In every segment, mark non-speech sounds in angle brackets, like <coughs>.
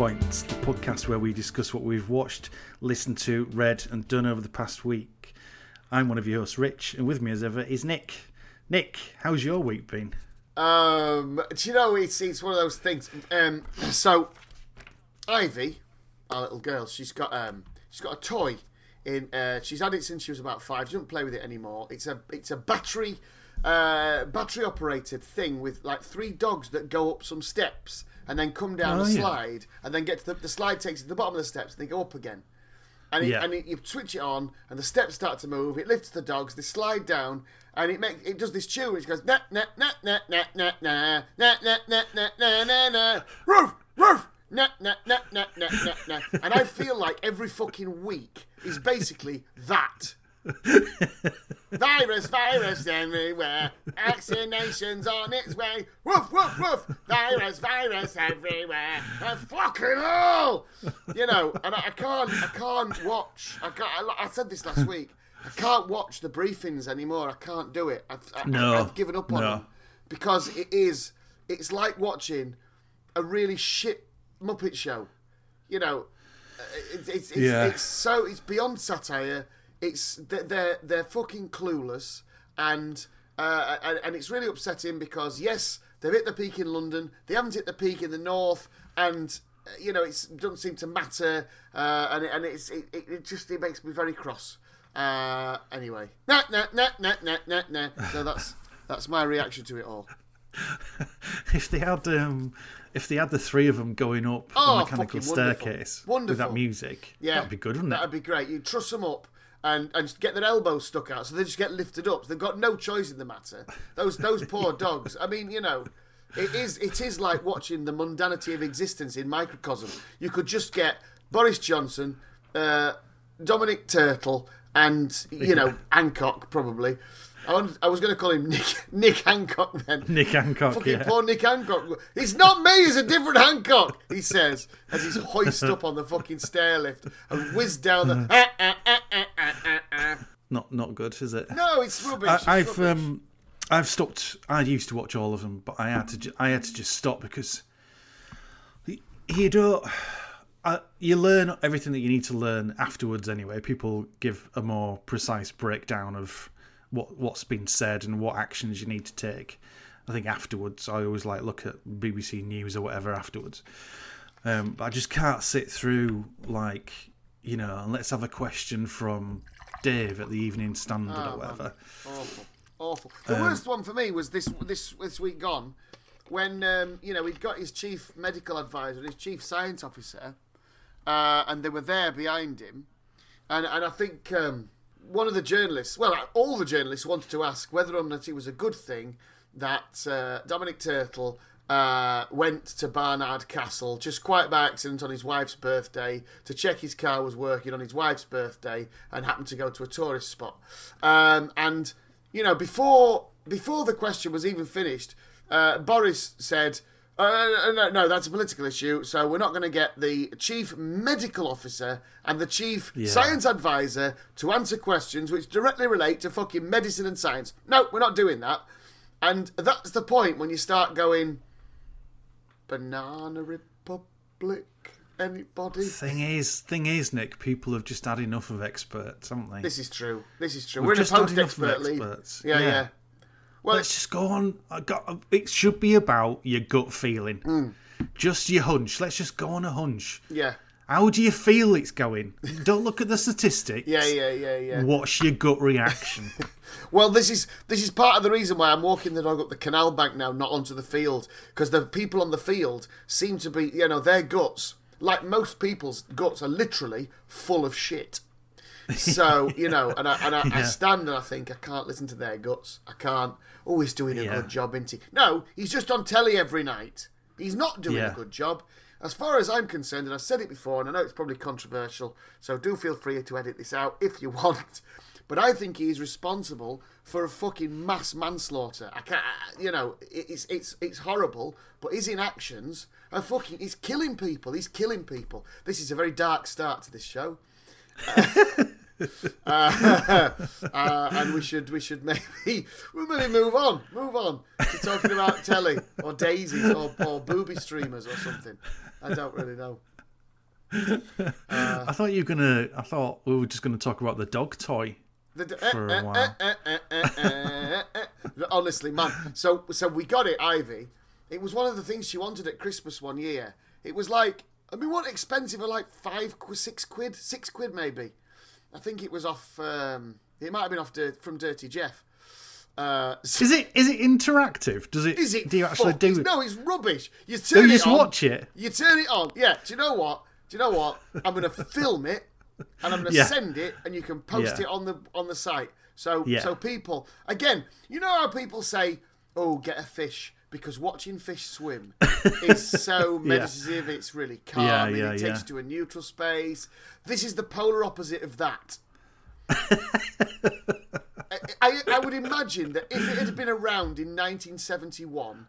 Points, the podcast where we discuss what we've watched, listened to, read, and done over the past week. I'm one of your hosts, Rich, and with me as ever is Nick. Nick, how's your week been? Um, do you know it's it's one of those things. Um, <clears throat> so Ivy, our little girl, she's got um, she's got a toy. In uh, she's had it since she was about five. She doesn't play with it anymore. It's a it's a battery uh, battery operated thing with like three dogs that go up some steps and then come down Oh, yeah. slide and then get to the, the slide takes you to the bottom of the steps and they go up again. And, it, Yeah. and it, you switch it on, and the steps start to move. It lifts the dogs. They slide down, and it makes it does this tune. Which goes na na na na na na na na na na na na na na roof roof na na na na na na na. And I feel like every fucking week is basically that. Virus, virus everywhere. Vaccinations on its way. Woof, woof, woof. Virus, virus everywhere. And fucking hell! You know, and I, I can't, I can't watch. I can't. I, I said this last week. I can't watch the briefings anymore. I can't do it. I've, I, No, I've given up on no. them because it is. It's like watching a really shit Muppet show. You know, uh, it's it's, it's, Yeah. it's so it's beyond satire. It's they're they're, fucking clueless, and, uh, and and it's really upsetting because yes, they've hit the peak in London, they haven't hit the peak in the north, and uh, you know it doesn't seem to matter, uh, and it- and it's it, it, just it makes me very cross. Uh, anyway, nah nah nah nah nah nah nah. So that's <laughs> that's my reaction to it all. <laughs> If they had um, if they had the three of them going up Oh, the mechanical fucking wonderful. staircase with that music, Yeah, that'd be good, wouldn't That'd it? be great. You truss them up and and just get their elbows stuck out, so they just get lifted up. So they've got no choice in the matter. Those those poor <laughs> dogs. I mean, you know, it is it is like watching the mundanity of existence in microcosm. You could just get Boris Johnson, uh, Dominic Turtle, and you know Hancock probably. I, wanted, I was going to call him Nick Nick Hancock then. Nick Hancock, Fucking yeah. poor Nick Hancock. It's not me, it's a different Hancock, he says, as he's hoisted up on the fucking stair lift and whizzed down the. Ah, ah, ah. Not not good, is it? No, it's rubbish. I, it's I've rubbish. um, I've stopped. I used to watch all of them, but I had to. Ju- I had to just stop because you don't. Uh, you learn everything that you need to learn afterwards. Anyway, people give a more precise breakdown of what what's been said and what actions you need to take. I think afterwards, I always like look at BBC News or whatever afterwards. Um, but I just can't sit through like you know. Let's have a question from Dave at the Evening Standard Oh, or whatever. awful, awful. The Um, worst one for me was this this this week gone, when um, you know he'd got his chief medical advisor his chief science officer, uh, and they were there behind him, and and I think um, one of the journalists, well, all the journalists wanted to ask whether or not it was a good thing that uh, Dominic Turtle. Uh, went to Barnard Castle just quite by accident on his wife's birthday to check his car was working on his wife's birthday and happened to go to a tourist spot. Um, and you know, before before the question was even finished, uh, Boris said, uh, "No, no, that's a political issue. So we're not going to get the chief medical officer and the chief science advisor to answer questions which directly relate to fucking medicine and science. No, we're not doing that." And that's the point when you start going, "Banana Republic." Anybody? Thing is, thing is, Nick, people have just had enough of experts, haven't they? This is true. This is true. We've We're in a just post-expert league. experts. Yeah, Yeah. yeah. Well, Let's just go on. I got. It should be about your gut feeling, Hmm. just your hunch. Let's just go on a hunch. yeah, How do you feel it's going? Don't look at the statistics. yeah, yeah, yeah, yeah. What's your gut reaction? <laughs> Well, this is this is part of the reason why I'm walking the dog up the canal bank now, not onto the field, because the people on the field seem to be, you know, their guts, like most people's guts, are literally full of shit. So you know, and I and I, I <laughs> stand and I think I can't listen to their guts. I can't. Oh, he's doing a Yeah. good job, isn't he? No, he's just on telly every night. He's not doing Yeah. a good job. As far as I'm concerned, and I've said it before, and I know it's probably controversial, so do feel free to edit this out if you <laughs> want. But I think he's responsible for a fucking mass manslaughter. I can't, you know, it's it's it's horrible. But his inactions are fucking. He's killing people. He's killing people. This is a very dark start to this show. <laughs> <laughs> uh, uh, and we should we should maybe <laughs> we'll maybe move on move on to talking about telly or daisies or, or booby streamers or something. I don't really know. I thought you were gonna. I thought we were just gonna talk about the dog toy. The, For a eh, eh, while. Eh, Honestly, man. So so we got it, Ivy. It was one of the things she wanted at Christmas one year. It was like I mean, what expensive? Like five, six quid, six quid maybe. I think it was off. Um, it might have been off Dir- from Dirty Jeff. Uh, so- Is it? Is it interactive? Does it? is it? Do you actually fuck? do it? No, it's rubbish. You turn you it just on. watch it? You turn it on. Yeah. Do you know what? Do you know what? I'm going <laughs> to film it, and I'm going to Yeah. send it, and you can post Yeah. it on the on the site. So Yeah. so people again, you know how people say, "Oh, get a fish." Because watching fish swim <laughs> is so meditative, it's really calm, Yeah, and yeah, it takes yeah. you to a neutral space. This is the polar opposite of that. <laughs> I, I would imagine that if it had been around in 1971,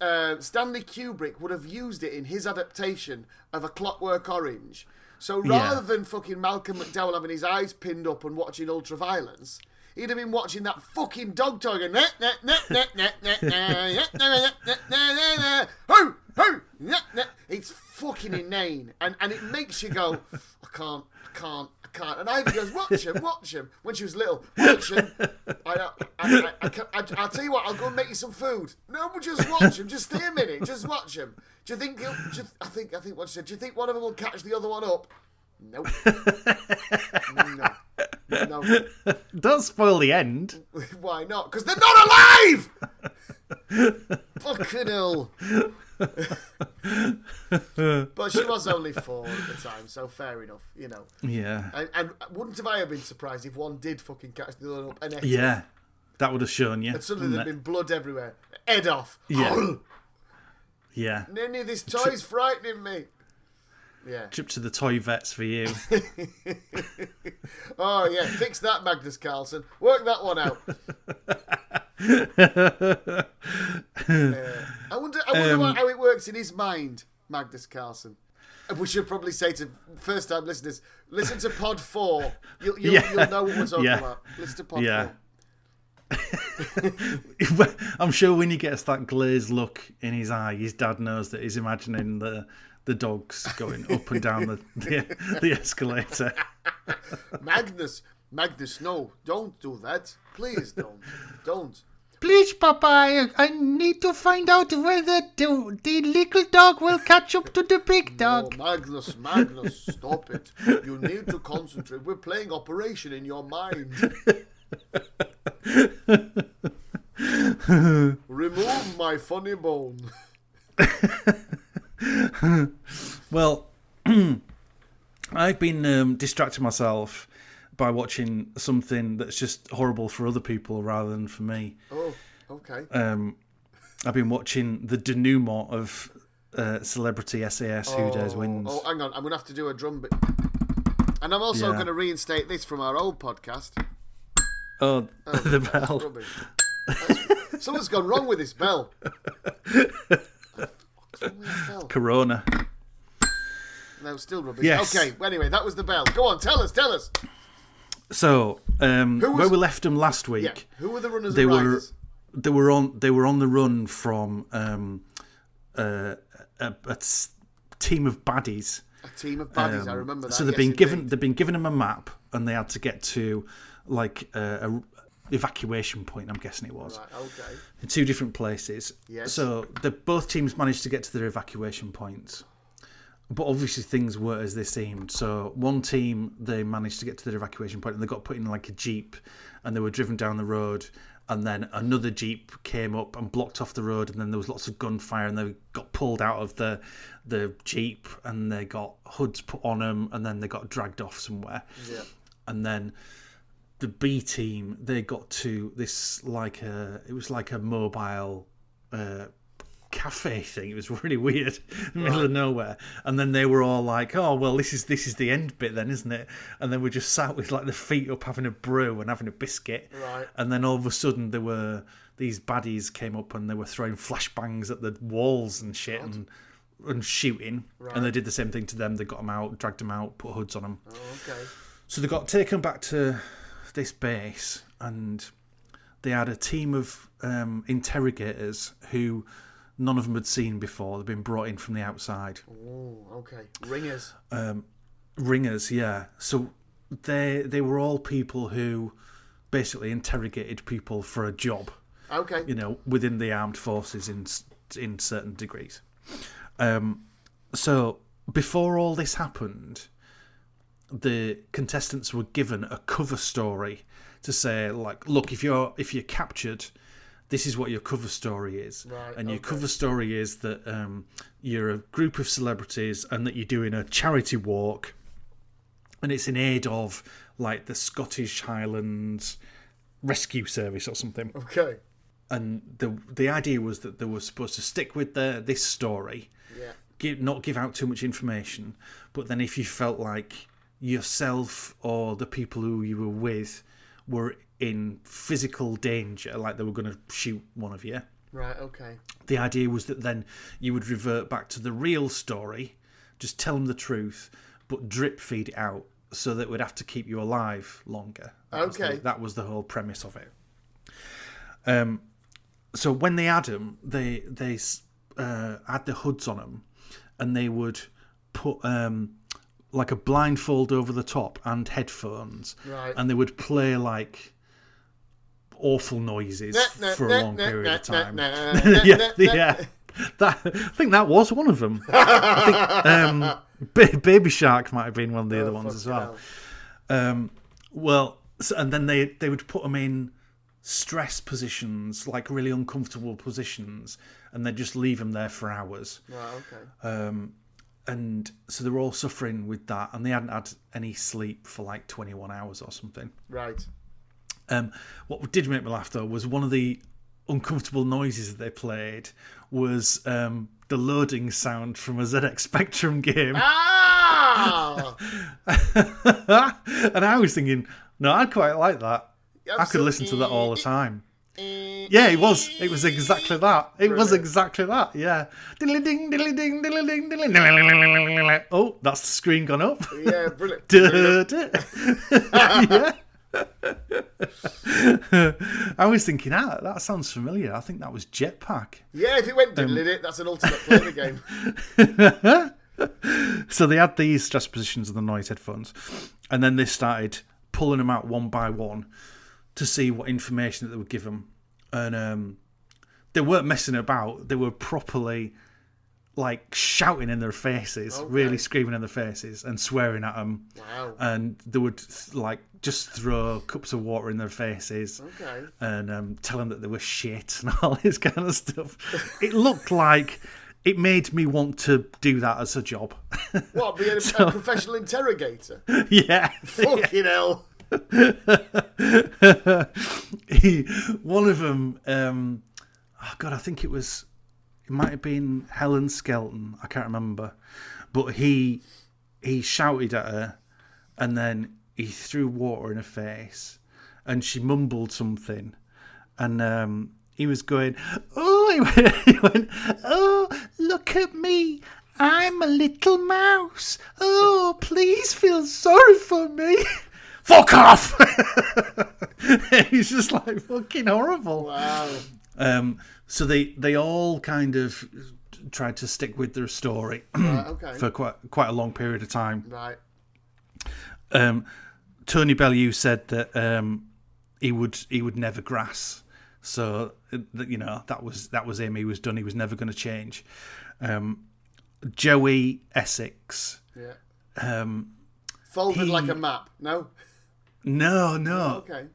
uh, Stanley Kubrick would have used it in his adaptation of A Clockwork Orange. So rather Yeah. than fucking Malcolm McDowell having his eyes pinned up and watching Ultraviolence, he'd have been watching that fucking dog toy going, "Nah, nah, nah, nah, nah, nah, nah, nah, nah, nah, nah, nah, hoo, hoo, nah, nah." It's fucking inane, and and it makes you go, I can't, I can't, I can't. And Ivy goes, watch him, watch him. When she was little, watch him. I, I, I, I, I, I'll tell you what, I'll go and make you some food. No, but just watch him. Just stay a minute. Just watch him. Do you think? He'll, do you, I think. I think what she said. Do you think one of them will catch the other one up? Nope. no. No. Don't spoil the end. <laughs> Why not? Because they're not alive! <laughs> Fucking hell. but she was only four at the time, so fair enough, you know. Yeah. And, and wouldn't have I have been surprised if one did fucking catch the other up and ate? Yeah. That would have shown you. And suddenly there'd been blood everywhere. Head off. Yeah. <clears throat> Yeah. Nenny, this toy's frightening me. Yeah. Trip to the toy vets for you. <laughs> Oh, yeah. Fix that, Magnus Carlsen. Work that one out. <laughs> Uh, I wonder, I wonder Um, what, how it works in his mind, Magnus Carlsen. We should probably say to first time listeners, listen to Pod 4. You'll, you'll, Yeah. you'll know what we're talking Yeah. about. Listen to Pod Yeah. 4. <laughs> I'm sure when he gets that glazed look in his eye, his dad knows that he's imagining the the dogs going up and down the the, the escalator. Magnus, Magnus, no, don't do that. Please don't. Don't. Please, Papa, I, I need to find out whether the, the little dog will catch up to the big Oh, Magnus, Magnus, stop it. You need to concentrate. We're playing Operation in your mind. <laughs> Remove my funny bone. <laughs> <laughs> Well, <clears throat> I've been um, distracting myself by watching something that's just horrible for other people rather than for me. Oh, okay. Um, I've been watching the denouement of uh, Celebrity SAS Who Dares Wins. Oh, hang on. I'm going to have to do a drum bit. And I'm also Yeah. going to reinstate this from our old podcast. Oh, <laughs> the bell. Something's gone wrong with this bell. <laughs> What's wrong with this bell? Corona. No, still rubbish. Yes. Okay, well, anyway, that was the bell. Go on, tell us, tell us. So, um, was- where we left them last week, Yeah, who were the runners they were they were on they were on the run from um, uh, a, a team of baddies. A team of baddies, I Um, remember that. So they've yes, been indeed. given they've been given them a map, and they had to get to like a, a evacuation point. I'm guessing it was Right, okay. in two different places. Yes. So the both teams managed to get to their evacuation points, but obviously things weren't as they seemed. So one team they managed to get to their evacuation point, and they got put in like a jeep, and they were driven down the road. And then another jeep came up and blocked off the road, and then there was lots of gunfire, and they got pulled out of the the jeep, and they got hoods put on them, and then they got dragged off somewhere Yeah. and then the B team they got to this like a it was like a mobile uh, cafe thing. It was <laughs> really weird, middle of nowhere. And then they were all like, "Oh well, this is this is the end bit then, isn't it?" And then we just sat with like the feet up, having a brew and having a biscuit. Right. And then all of a sudden there were these baddies came up and they were throwing flashbangs at the walls and shit and and shooting. Right. And they did the same thing to them. They got them out, dragged them out, put hoods on them. Oh, okay. So they got taken back to this base, and they had a team of um, interrogators who none of them had seen before. They'd been brought in from the outside. Oh, okay. Ringers. Ringers, yeah. So they they were all people who basically interrogated people for a job. Okay. you know, within the armed forces in in certain degrees. Um, so before all this happened, the contestants were given a cover story to say, like, look, if you're if you're captured, this is what your cover story is, Right, and your okay. cover story is that um, you're a group of celebrities and that you're doing a charity walk, and it's in aid of like the Scottish Highlands Rescue Service or something Okay. and the the idea was that they were supposed to stick with the this story, Yeah. give, not give out too much information. But then, if you felt like yourself or the people who you were with were in physical danger, like they were going to shoot one of you, Right. Okay. the idea was that then you would revert back to the real story, just tell them the truth, but drip feed it out so that it would have to keep you alive longer. That was the- Okay. that was the whole premise of it. Um, so when they had them, they they uh, had the hoods on them, and they would put um, like a blindfold over the top and headphones, Right. and they would play like awful noises for a long period of time. <laughs> yeah, yeah. That, I think that was one of them. I think um, <laughs> Ba- Baby Shark might have been one of the other ones as well. Um, well, so, and then they they would put them in stress positions, like really uncomfortable positions, and they'd just leave them there for hours. Right. Okay. Um, and so they were all suffering with that, and they hadn't had any sleep for like 21 hours or something. Right. Um, what did make me laugh though was one of the uncomfortable noises that they played was um, the loading sound from a ZX Spectrum game. Ah! <laughs> and I was thinking, no, I'd quite like that. I could listen to that all the time. Yeah, it was. It was exactly that. It was exactly that. Yeah. Diddly ding, diddly ding, diddly ding, diddly. Oh, that's the screen gone up. Yeah, brilliant. <laughs> Yeah. <laughs> I was thinking, ah, that sounds familiar. I think that was Jetpac. Yeah, if it went Um, diddly it, that's an Ultimate Play the Game. <laughs> So they had these stress positions of the noise headphones, and then they started pulling them out one by one to see what information that they would give them. And um, they weren't messing about; they were properly like shouting in their faces, really screaming in their faces, and swearing at them. Wow. And they would like just throw cups of water in their faces Okay. and um, tell them that they were shit and all <laughs> this kind of stuff. It looked like it made me want to do that as a job. What, being a, <laughs> a professional interrogator? <laughs> yeah. Fucking hell. <laughs> he, one of them, um, oh God, I think it was, it might have been Helen Skelton. I can't remember, but he he shouted at her, and then he threw water in her face, and she mumbled something, and um, he was going, oh, <laughs> he went, he went, oh, look at me. I'm a little mouse. Oh, please feel sorry for me. <laughs> Fuck off! <laughs> He's just like fucking horrible. Wow. Um, so they they all kind of tried to stick with their story <clears throat> Right, okay. for quite quite a long period of time. Right. Um, Tony Bellew said that um, he would he would never grass. So uh, that you know that was that was him. He was done. He was never going to change. Um, Joey Essex. Yeah. Um, Folded He- like a map. No? No, no. Oh, okay.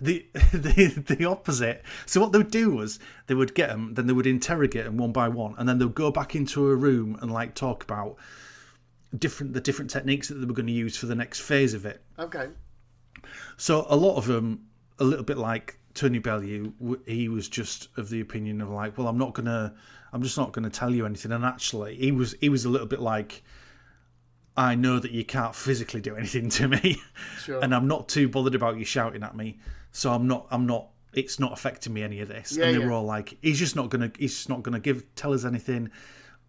the <laughs> the the opposite. So what they would do was they would get them, then they would interrogate them one by one, and then they would go back into a room and like talk about different the different techniques that they were going to use for the next phase of it. Okay. So a lot of them, a little bit like Tony Bellew, he was just of the opinion of like, well, I'm not gonna, I'm just not gonna tell you anything. And actually, he was he was a little bit like. I know that you can't physically do anything to me, Sure. and I'm not too bothered about you shouting at me. So I'm not. I'm not. It's not affecting me any of this. Yeah, and they yeah. were all like, "He's just not gonna. He's just not gonna give tell us anything."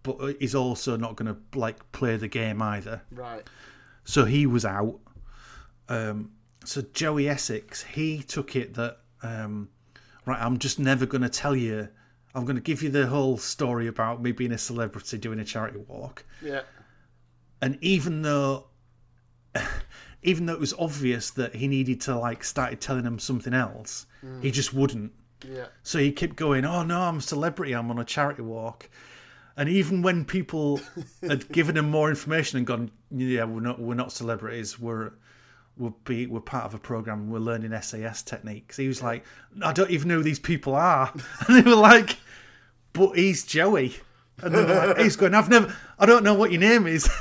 But he's also not gonna like play the game either. Right. So he was out. Um, so Joey Essex, he took it that um, right. I'm just never going to tell you. I'm going to give you the whole story about me being a celebrity doing a charity walk. Yeah. And even though, <sighs> even though it was obvious that he needed to like started telling him something else, mm. he just wouldn't. Yeah. So he kept going, "Oh no, I'm a celebrity. I'm on a charity walk." And even when people <laughs> had given him more information and gone, "Yeah, we're not, we're not celebrities. We're, we're be, we're part of a program. We're learning SAS techniques." He was like, "I don't even know who these people are," <laughs> and they were like, "But he's Joey." And they were like, he's going, "I've never, I don't know what your name is." <laughs>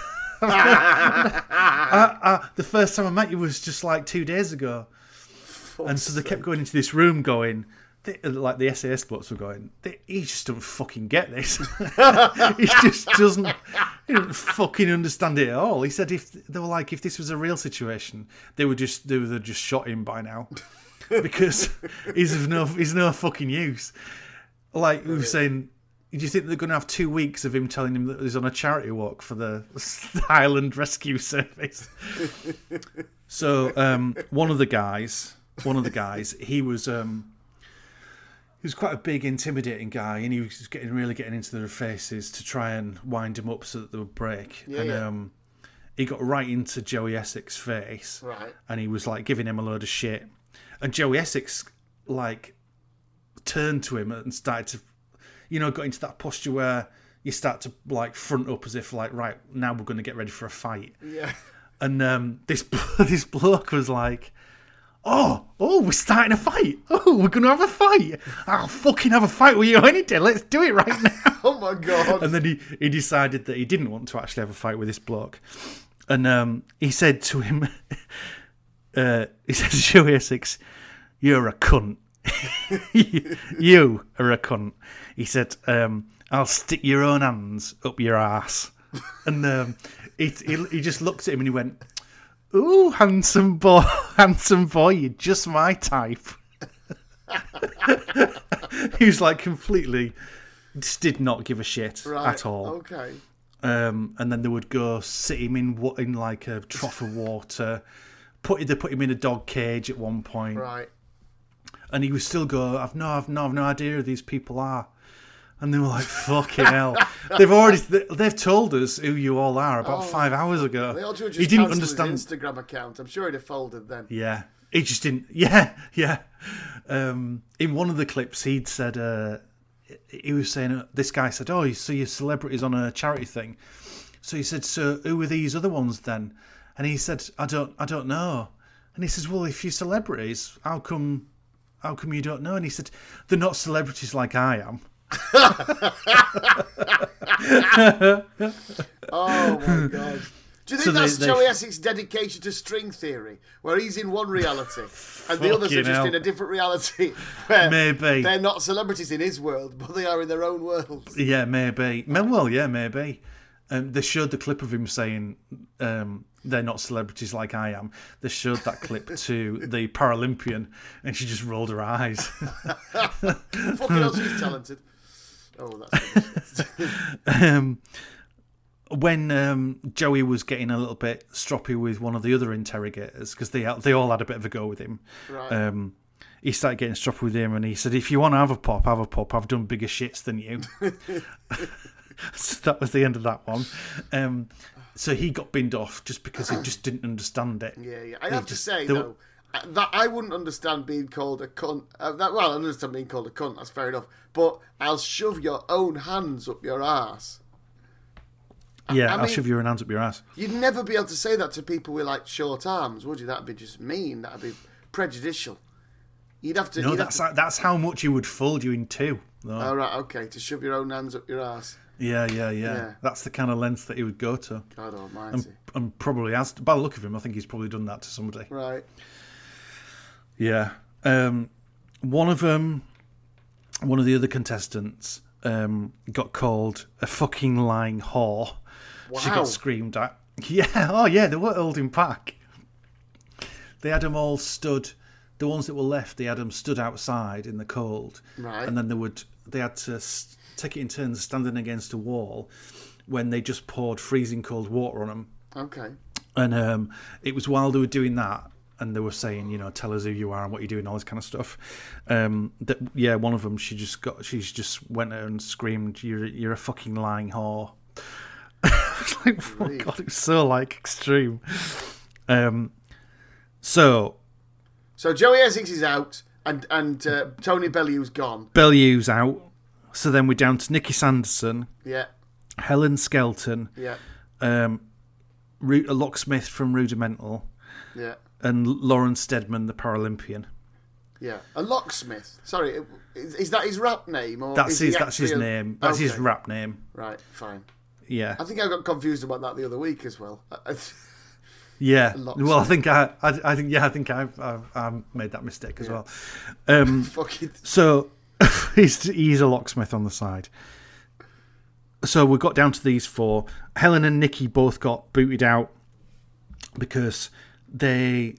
I, I, the first time I met you was just like two days ago. And so they kept going into this room, going they, like the SAS bots were going. He just don't fucking get this. <laughs> he just doesn't. He doesn't fucking understand it at all. He said if they were like if this was a real situation, they would just they would have just shot him by now <laughs> because he's of no he's no fucking use. Like we were saying. Do you think they're going to have two weeks of him telling him that he's on a charity walk for the <laughs> Highland Rescue Service? <laughs> so um, one of the guys, one of the guys, he was um, he was quite a big, intimidating guy, and he was getting really getting into their faces to try and wind them up so that they would break. Yeah, and yeah. Um, he got right into Joey Essex's face, Right. and he was like giving him a load of shit. And Joey Essex like turned to him and started to, you know, got into that posture where you start to like front up as if like right now we're going to get ready for a fight. Yeah. And um, this <laughs> this bloke was like, "Oh, oh, we're starting a fight. Oh, we're gonna have a fight. I'll fucking have a fight with you any day. Let's do it right now." <laughs> Oh my god. and then he, he decided that he didn't want to actually have a fight with this bloke, and um, he said to him, <laughs> uh, "He said to Joey Essex, you're a cunt. <laughs> you are a cunt." He said, um, "I'll stick your own hands up your ass," and um, he, he he just looked at him and he went. Ooh, handsome boy, <laughs> handsome boy, you're just my type. <laughs> he was like completely, just did not give a shit right. at all. Okay. Um, and then they would go sit him in in like a trough of water. Put they put him in a dog cage at one point, Right. And he would still go, "I've no, I've no, I've no idea who these people are." And they were like, "Fucking hell!" <laughs> They've already they've told us who you all are about five hours ago. They have just he didn't understand. his Instagram account. I'm sure he'd have folded then. Yeah, he just didn't. <laughs> Yeah, yeah. Um, in one of the clips, he'd said uh, he was saying uh, this guy said, "Oh, you so your celebrities on a charity thing." So he said, "So who are these other ones then?" And he said, "I don't, I don't know." And he says, "Well, if you're celebrities, how come, how come you don't know?" And he said, "They're not celebrities like I am." <laughs> <laughs> Oh my god. Do you think So that's they- Joey Essex's dedication to string theory, where he's in one reality <laughs> and the others are just hell. in a different reality, where Maybe. they're not celebrities in his world, but they are in their own worlds? Yeah, maybe. Well, yeah, maybe. Um, they showed the clip of him saying um, they're not celebrities like I am. They showed that clip <laughs> to the Paralympian, and she just rolled her eyes. <laughs> Fucking hell, she's talented. Oh, that's <laughs> um, when um, Joey was getting a little bit stroppy with one of the other interrogators, because they they all had a bit of a go with him. right. Um, he started getting stroppy with him, and he said, "If you want to have a pop, have a pop. I've done bigger shits than you." so that was the end of that one. Um, so he got binned off just because he just didn't understand it. Yeah, yeah. I have to say were- though uh, that I wouldn't understand being called a cunt. Uh, that, well, I understand being called a cunt. That's fair enough. But I'll shove your own hands up your ass. Yeah, I I'll mean- shove your own hands up your ass. You'd never be able to say that to people with like short arms, would you? That'd be just mean. That'd be prejudicial. You'd have to. No, that's have that's how much he would fold you in two. To, all right, okay, to shove your own hands up your ass. Yeah, yeah, yeah, Yeah. That's the kind of length that he would go to, God Almighty. and probably has. By the look of him, I think he's probably done that to somebody. right. Yeah. Um, one of them, one of the other contestants, um, got called a fucking lying whore. Wow. She got screamed at. <laughs> Yeah. Oh, yeah. They were holding back. They had them all stood. The ones that were left, they had them stood outside in the cold, Right. and then they would. They had to s- take it in turns, standing against a wall, when they just poured freezing cold water on them. Okay. And um, it was while they were doing that, and they were saying, you know, tell us who you are and what you're doing, all this kind of stuff. Um, that yeah, one of them, she just got, she's just went out and screamed, "You're you're a fucking lying whore." <laughs> like, oh Really? god, it's so like extreme. Um, so So Joey Essex is out, and and uh, Tony Bellew's gone. Bellew's out. So then we're down to Nikki Sanderson, Yeah, Helen Skelton, yeah, um, Ru- a locksmith from Rudimental, yeah, and Lauren Steadman, the Paralympian. yeah. A locksmith. Sorry, is, is that his rap name or That's is he his. That's his actually a- name. That's his Okay. rap name. Right, fine. Yeah, I think I got confused about that the other week as well. <laughs> yeah. locksmith. Well, I think I, I, I think yeah, I think I've, I've, I've made that mistake as well. Um, <laughs> Fucking so <laughs> he's he's a locksmith on the side. So we got down to these four. Helen and Nikki both got booted out because they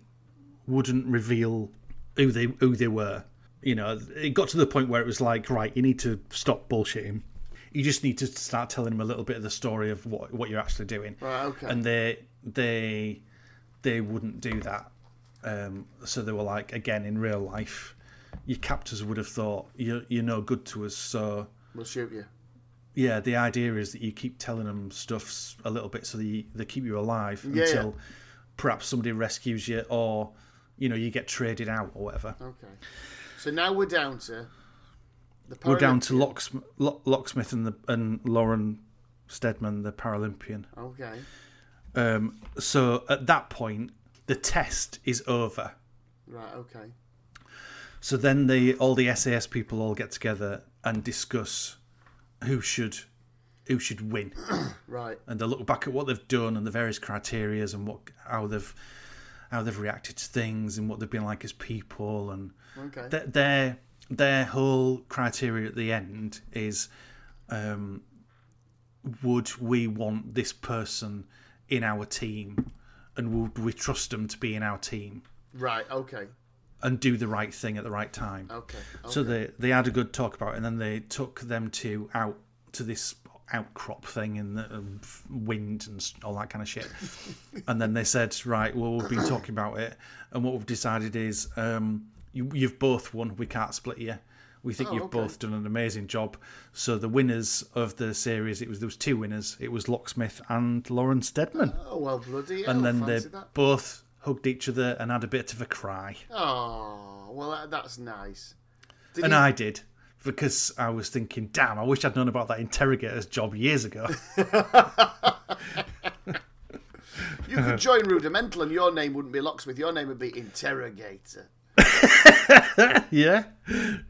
wouldn't reveal who they who they were. You know, it got to the point where it was like, right, you need to stop bullshitting. You just need to start telling them a little bit of the story of what what you're actually doing. Right, okay. And they they they wouldn't do that. Um, so they were like, again, in real life, your captors would have thought you're you're no good to us. So we'll shoot you. yeah, the idea is that you keep telling them stuff a little bit so they, they keep you alive Yeah, until perhaps somebody rescues you or you know you get traded out or whatever. Okay. So now we're down to the We're down to Paralympian. Locksm- Lo- Locksmith and the and Lauren Steadman, the Paralympian. Okay. Um, so at that point, the test is over. Right. Okay. So then the all the SAS people all get together and discuss who should who should win. <coughs> Right. and they look back at what they've done and the various criterias and what how they've how they've reacted to things and what they've been like as people and Okay. th- their their whole criteria at the end is um, would we want this person in our team and would we trust them to be in our team Right. Okay. And do the right thing at the right time Okay. so they they had a good talk about it, and then they took them to out to this outcrop thing in the um, wind and all that kind of shit. <laughs> and then they said, right, well, we've been talking about it, and what we've decided is, um, you, you've both won. We can't split you. We think Oh, you've okay. both done an amazing job. So the winners of the series, it was there was two winners. It was Locksmith and Lauren Steadman, Oh well, bloody hell! and then they that. both hugged each other and had a bit of a cry. Oh well, that, that's nice. Did And he- I did because I was thinking, damn, I wish I'd known about that interrogator's job years ago. <laughs> <laughs> you could join Rudimental, and your name wouldn't be Locksmith. Your name would be Interrogator. <laughs> yeah,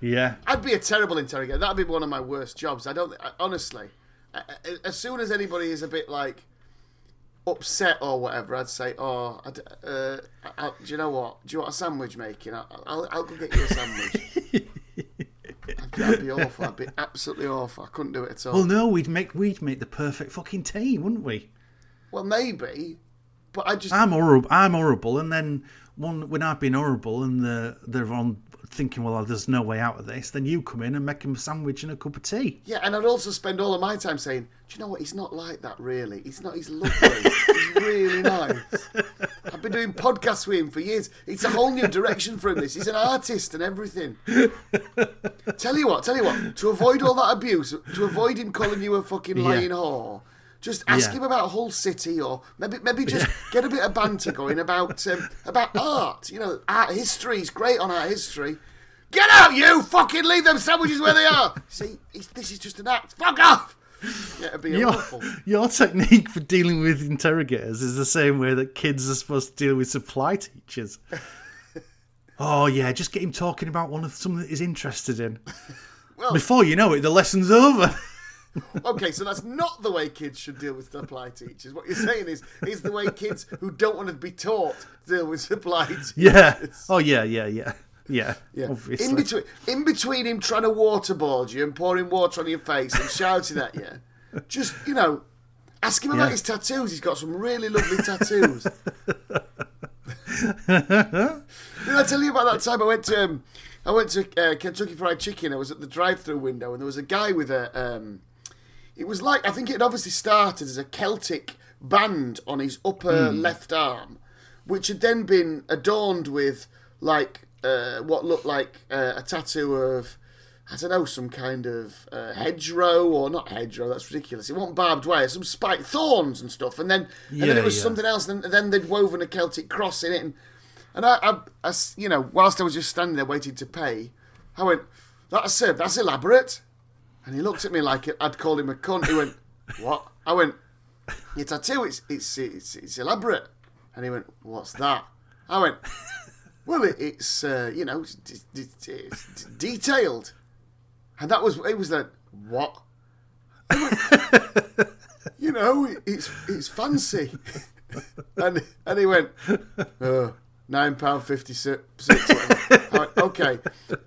yeah, I'd be a terrible interrogator. That'd be one of my worst jobs. I don't. I, honestly, I- as soon as anybody is a bit like upset or whatever, I'd say, "Oh, I uh, I, do you know what? Do you want a sandwich making? I, I'll, I'll go get you a sandwich." <laughs> I'd be awful. I'd be absolutely awful. I couldn't do it at all. Well, no, we'd make we'd make the perfect fucking team, wouldn't we? Well, maybe, but I just I'm horrible. I'm horrible, and then one when I've been horrible, and the, they're on thinking, well, there's no way out of this. Then you come in and make him a sandwich and a cup of tea. yeah, and I'd also spend all of my time saying, "Do you know what? He's not like that, really. He's not. He's lovely. he's <laughs> really nice. I've been doing podcasts with him for years. It's a whole new direction for him. This. He's an artist and everything. <laughs> tell you what. Tell you what. To avoid all that abuse, to avoid him calling you a fucking lying whore." Just ask Yeah. him about Hull City, or maybe maybe just get a bit of banter going about um, about art. You know, art history is great on art history. Get out, you fucking leave them sandwiches where they are. <laughs> See, this is just an act. Fuck off. Yeah, Your, your technique for dealing with interrogators is the same way that kids are supposed to deal with supply teachers. <laughs> oh yeah, just get him talking about one of something that he's interested in. Well- Before you know it, the lesson's over. Okay, so that's not the way kids should deal with supply teachers. What you're saying is, is the way kids who don't want to be taught deal with supply teachers. yeah. Oh yeah, yeah, yeah, yeah. Yeah. Obviously. In between, in between him trying to waterboard you and pouring water on your face and shouting at you, just you know, ask him about his tattoos. He's got some really lovely tattoos. <laughs> Did I tell you about that time I went to um, I went to uh, Kentucky Fried Chicken? I was at the drive-through window and there was a guy with a. Um, it was like I think it had obviously started as a Celtic band on his upper left arm, which had then been adorned with like uh, what looked like uh, a tattoo of I don't know some kind of uh, hedgerow or not hedgerow. That's ridiculous. It wasn't barbed wire, some spiked thorns and stuff, and then and then it was yeah. something else. And then they'd woven a Celtic cross in it, and and I, I, I you know, whilst I was just standing there waiting to pay, I went, "That's it. That's elaborate." And he looked at me like I'd called him a cunt. He went, "What?" I went, "Your tattoo. It's it's it's, it's elaborate." And he went, "What's that?" I went, "Well, it, it's uh, you know, it's, d- it's detailed." And that was it. Was like what? Went, you know, it, it's it's fancy. <laughs> and and he went, uh, nine pound fifty six. Went, <laughs> okay,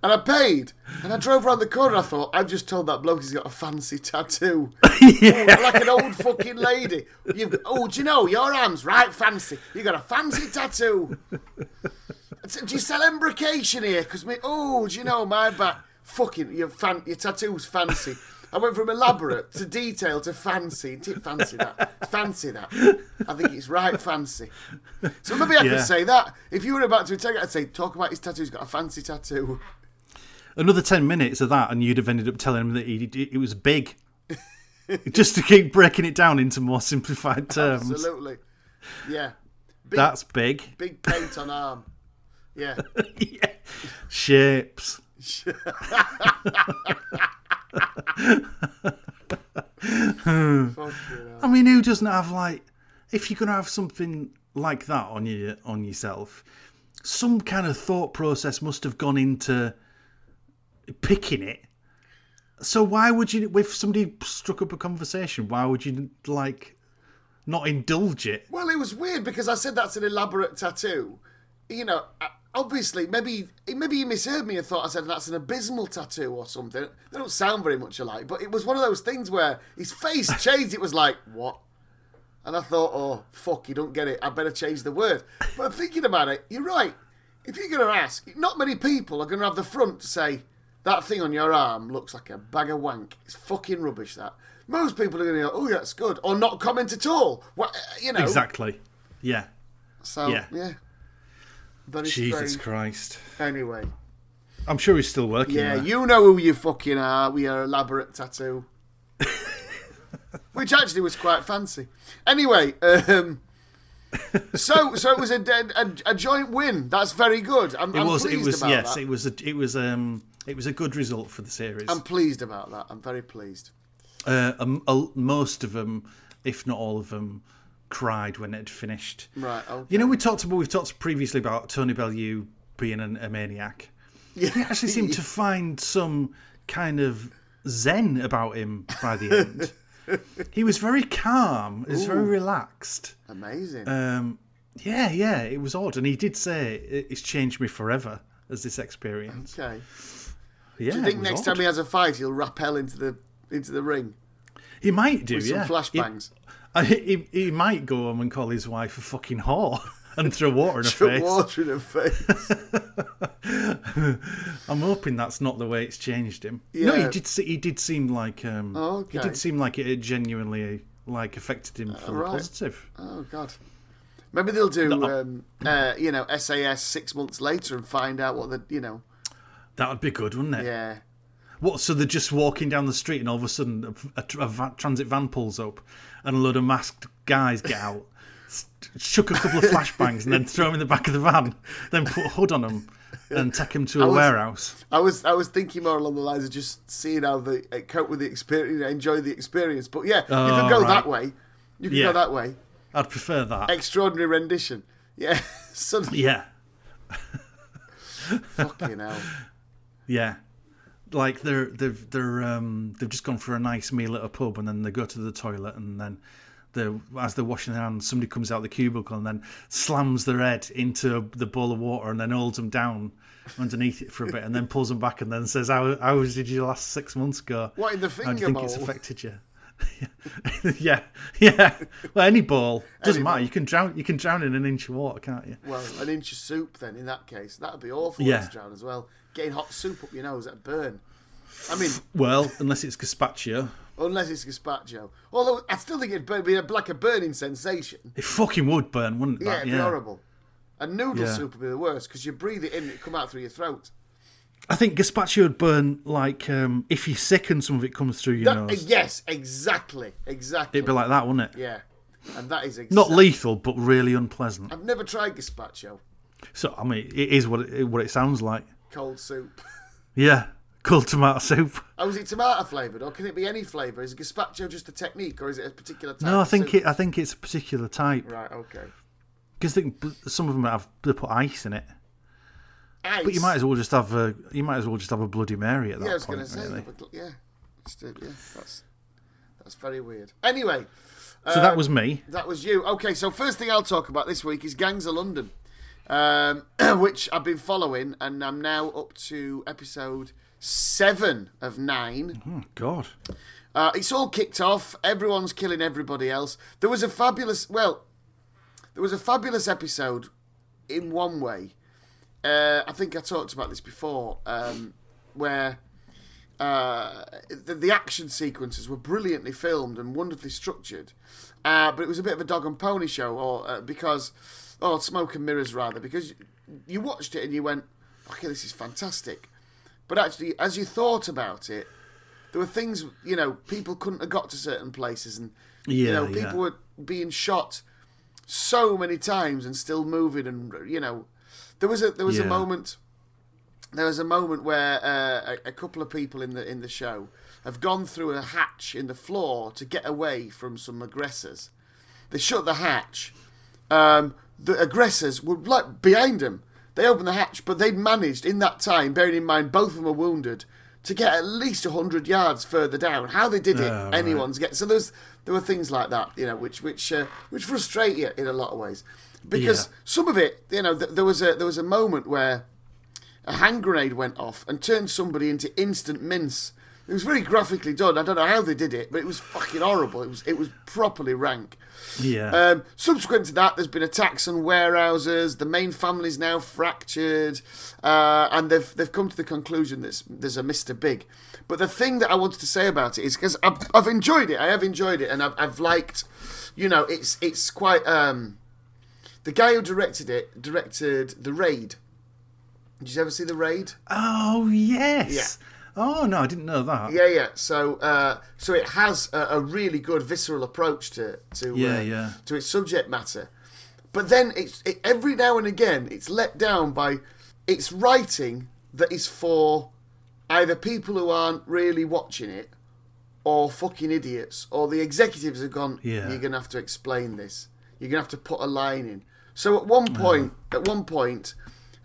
and I paid, and I drove around the corner. I thought, I've just told that bloke he's got a fancy tattoo, <laughs> Oh, like an old fucking lady. You've got, oh, do you know your arms right fancy? You got a fancy tattoo. Do you sell embrocation here? Because me, oh, do you know my back? Fucking your fan, your tattoo's fancy. I went from elaborate to detail to fancy. Fancy that? Fancy that. I think it's right fancy. So maybe I Yeah. could say that. If you were about to attack, it, I'd say, talk about his tattoo. He's got a fancy tattoo. Another ten minutes of that, and you'd have ended up telling him that he, it was big, <laughs> just to keep breaking it down into more simplified terms. Absolutely. Yeah. Big, That's big. big paint on arm. Yeah. <laughs> yeah. Shapes. <laughs> Hmm. Hell. I mean, who doesn't have like, if you're gonna have something like that on you on yourself, some kind of thought process must have gone into picking it. So why would you, if somebody struck up a conversation, why would you like not indulge it? Well, it was weird because I said that's an elaborate tattoo. You know, obviously, maybe maybe you misheard me and thought I said that's an abysmal tattoo or something. They don't sound very much alike, but it was one of those things where his face <laughs> changed. It was like what? And I thought, oh fuck, you don't get it. I better change the word. But thinking about it, you're right. If you're going to ask, not many people are going to have the front to say that thing on your arm looks like a bag of wank. It's fucking rubbish. That most people are going to go, oh, that's good, or not comment at all. What uh, you know? Exactly. Yeah. So Yeah. yeah, very Jesus strange. Christ. Anyway, I'm sure he's still working. yeah, there. you know who you fucking are We are elaborate tattoo, <laughs> which actually was quite fancy. Anyway, um, so so it was a, a, a joint win. That's very good. I'm, It I'm was. It pleased was. about Yes. that. It was. A, it was. Um. It was a good result for the series. I'm pleased about that. I'm very pleased. Uh, um, uh, most of them, if not all of them, cried when it had finished. Right. Okay. You know, we talked about we've talked previously about Tony Bellew being an, a maniac. yeah. He actually seemed to find some kind of zen about him by the end. <laughs> he was very calm. He was very relaxed. Amazing. Um, yeah, yeah, it was odd, and he did say it's changed me forever as this experience. okay. Yeah, Do you think next odd. time he has a fight, he'll rappel into the into the ring he might do, with yeah. some flashbangs? He, he, he might go home and call his wife a fucking whore <laughs> and throw water in her Put face. water in her face. <laughs> I'm hoping that's not the way it's changed him. No, he did. He did seem like. Um, Oh, He did seem like it had genuinely like affected him for the right. positive. Oh God. Maybe they'll do, No. um, uh, you know, SAS six months later and find out what the, you know, That would be good, wouldn't it? yeah. What? So they're just walking down the street, and all of a sudden, a, a, a transit van pulls up, and a load of masked guys get out, chuck a couple of flashbangs, and then throw them in the back of the van, then put a hood on them, and take them to a was- warehouse. I was I was thinking more along the lines of just seeing how they uh, cope with the experience, enjoy the experience. But yeah, you can Oh, go right. that way. You can Yeah. go that way. I'd prefer that. Extraordinary rendition. Yeah. <laughs> Suddenly, Yeah, fucking hell. yeah. Like they're they've they're um they've just gone for a nice meal at a pub, and then they go to the toilet, and then. The, as they're washing their hands, somebody comes out the cubicle and then slams their head into the bowl of water and then holds them down underneath it for a bit and then <laughs> pulls them back and then says, "How, how did you last six months go? What in the How do you think bowl? it's affected you?" <laughs> yeah, <laughs> yeah. Well, any bowl doesn't Any matter. You can drown. You can drown in an inch of water, can't you? Well, an inch of soup then. In that case, that'd be awful Yeah. to drown as well. Getting hot soup up your nose, that'd burn. I mean, Well, unless it's gazpacho, unless it's gazpacho. Although I still think it'd burn, be a, like a burning sensation. it fucking would burn, wouldn't it? Yeah, that? it'd be horrible. And noodle Yeah. soup would be the worst because you breathe it in, and it come out through your throat. I think gazpacho would burn like um, if you're sick and some of it comes through your That- nose. yes, exactly, exactly. It'd be like that, wouldn't it? yeah, and that is exactly. Not lethal, but really unpleasant. I've never tried gazpacho, So I mean, it is what it, what it sounds like. Cold soup. Yeah, cold tomato soup. Oh, is it tomato flavoured, or can it be any flavour? Is gazpacho just a technique, or is it a particular type? No, I think it. I think it's a particular type Right. Okay. because some of them have they put ice in it. Ice. But you might as well just have a you might as well just have a Bloody Mary at that Yeah, I was point. going to say. really. but Yeah. Yeah. That's that's very weird. Anyway, So that um, was me. that was you. Okay, so first thing I'll talk about this week is Gangs of London, um, <clears throat> which I've been following, and I'm now up to episode seven of nine. Oh God. Uh, it's all kicked off. Everyone's killing everybody else. There was a fabulous, well, there was a fabulous episode in one way. Uh, I think I talked about this before, um, where uh, the, the action sequences were brilliantly filmed and wonderfully structured, uh, but it was a bit of a dog and pony show, or uh, because, oh, smoke and mirrors rather, because you watched it and you went, okay, this is fantastic, but actually, as you thought about it, there were things you know people couldn't have got to certain places, and you Yeah, know yeah. people were being shot so many times and still moving, and you know there was a there was a moment there was a moment where uh, a, a couple of people in the in the show have gone through a hatch in the floor to get away from some aggressors. They shut the hatch. Um, the aggressors were like behind them. They opened the hatch, but they'd managed in that time, bearing in mind both of them were wounded, to get at least hundred yards further down. How they did it, right. anyone's get. So there's there were things like that, you know, which which uh, which frustrate you in a lot of ways, because Yeah. some of it, you know, th- there was a there was a moment where a hand grenade went off and turned somebody into instant mince. It was very graphically done. I don't know how they did it, but it was fucking horrible. It was it was properly rank. Yeah. Um, subsequent to that, there's been attacks on warehouses. The main family's now fractured, uh, and they've they've come to the conclusion that there's a Mister Big. But the thing that I wanted to say about it is because I've, I've enjoyed it. I have enjoyed it, and I've, I've liked, you know, it's it's quite. Um, the guy who directed it directed the Raid. Did you ever see the Raid? oh yes. Oh no, I didn't know that. Yeah, yeah. So, uh, so it has a, a really good visceral approach to to Yeah, uh, yeah. to its subject matter, but then it's it, every now and again it's let down by its writing that is for either people who aren't really watching it or fucking idiots, or the executives have gone. Yeah. You're gonna have to explain this. You're gonna have to put a line in. So at one point, at one point,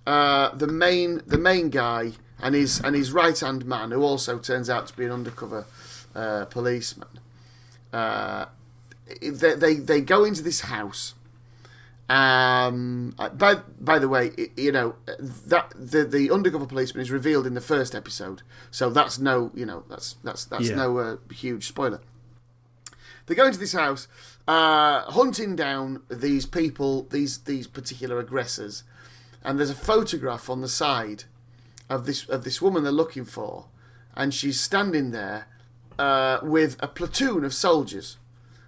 uh, the main the main guy and his and his right hand man, who also turns out to be an undercover uh, policeman, uh, they, they they go into this house. Um, uh, by by the way, you know that the the undercover policeman is revealed in the first episode, so that's no you know that's that's that's Yeah. no uh, huge spoiler. They go into this house, uh, hunting down these people, these these particular aggressors, and there's a photograph on the side of this of this woman they're looking for, and she's standing there uh, with a platoon of soldiers.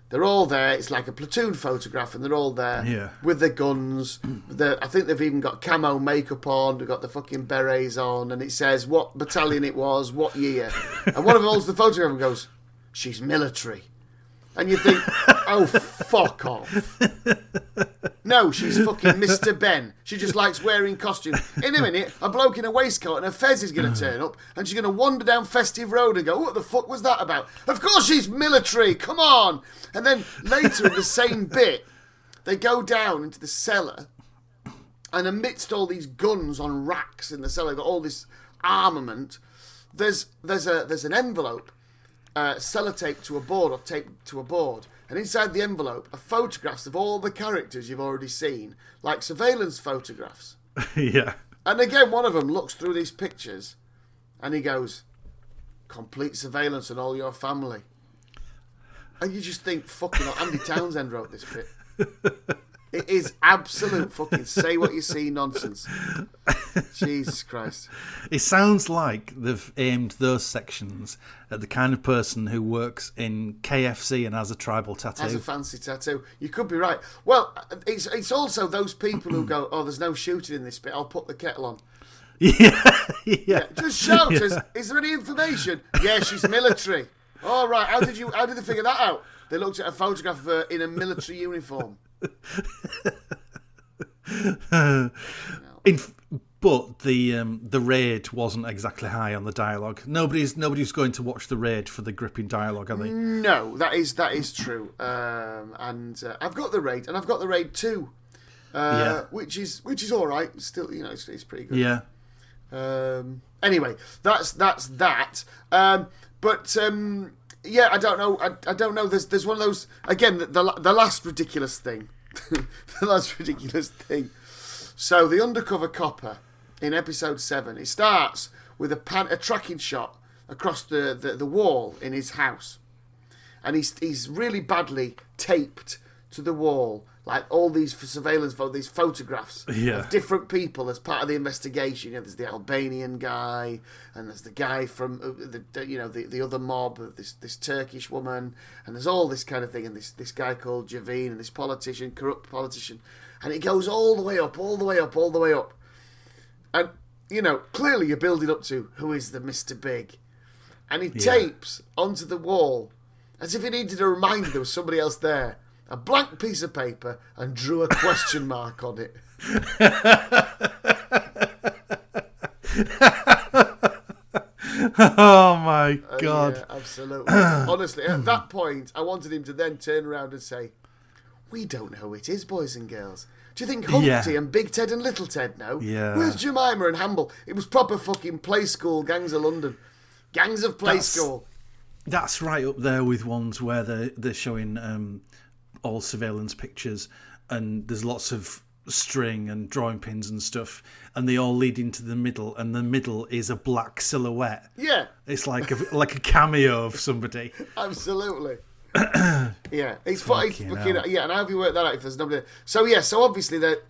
They're all there. It's like a platoon photograph, and they're all there Yeah. with their guns. <clears throat> The, I think they've even got camo makeup on. They've got the fucking berets on, and it says what battalion it was, what year. And one of them holds the photograph and goes, "She's military." And you think, "Oh, <laughs> fuck off." <laughs> No, she's fucking Mr. Benn. She just likes wearing costumes. In a minute, a bloke in a waistcoat and a fez is going to turn up, and she's going to wander down Festive Road and go, "What the fuck was that about?" Of course, she's military. Come on. And then later in the same bit, they go down into the cellar, and amidst all these guns on racks in the cellar, got all this armament. There's there's a there's an envelope uh, sellotaped to a board or taped to a board, and inside the envelope are photographs of all the characters you've already seen, like surveillance photographs. <laughs> yeah. And again, one of them looks through these pictures, and he goes, "Complete surveillance on all your family." And you just think, "Fucking Andy Townsend wrote this bit." <laughs> It is absolute fucking say what you see nonsense. Jesus Christ. It sounds like they've aimed those sections at the kind of person who works in KFC and has a tribal tattoo. Has a fancy tattoo. You could be right. Well, it's it's also those people who go, "Oh, there's no shooting in this bit. I'll put the kettle on." <laughs> yeah, yeah. Just shout. Is, is there any information? Yeah, she's military. All right. How did you? How did they figure that out? They looked at a photograph of her in a military uniform. <laughs> In, but the um, the raid wasn't exactly high on the dialogue. Nobody's nobody's going to watch the raid for the gripping dialogue, are they? No, that is that is true. Um, and uh, I've got the raid, and I've got the raid two, uh, Yeah. which is which is all right. Still, you know, it's, it's pretty good. Yeah, Um, anyway, that's that's that. Um, but um, yeah, I don't know. I, I don't know. There's there's one of those again. The the, the last ridiculous thing, <laughs> the last ridiculous thing. So the undercover copper in episode seven. It starts with a pan, a tracking shot across the, the, the wall in his house, and he's he's really badly taped to the wall. Like all these surveillance photos, these photographs Yeah. of different people as part of the investigation. You know, there's the Albanian guy, and there's the guy from uh, the, the you know the, the other mob, this this Turkish woman, and there's all this kind of thing, and this this guy called Javine, and this politician, corrupt politician, and it goes all the way up, all the way up, all the way up, and you know clearly you're building up to who is the Mister Big, and he tapes onto the wall as if he needed a reminder there was somebody else there. A blank piece of paper and drew a question <laughs> mark on it. <laughs> Oh my god! Yeah, absolutely. <clears throat> Honestly, at that point, I wanted him to then turn around and say, "We don't know who it is, boys and girls. Do you think Humpty Yeah. and Big Ted and Little Ted know? Yeah. Where's Jemima and Hamble? It was proper fucking play school, gangs of London, gangs of play That's- school. That's right up there with ones where they're they're showing um, all surveillance pictures, and there's lots of string and drawing pins and stuff, and they all lead into the middle, and the middle is a black silhouette. Yeah, It's like a like a cameo of somebody. <laughs> absolutely. <clears throat> yeah, it's, fu- it's Fucking yeah. And how have you worked that out if there's nobody? So yeah, so obviously that,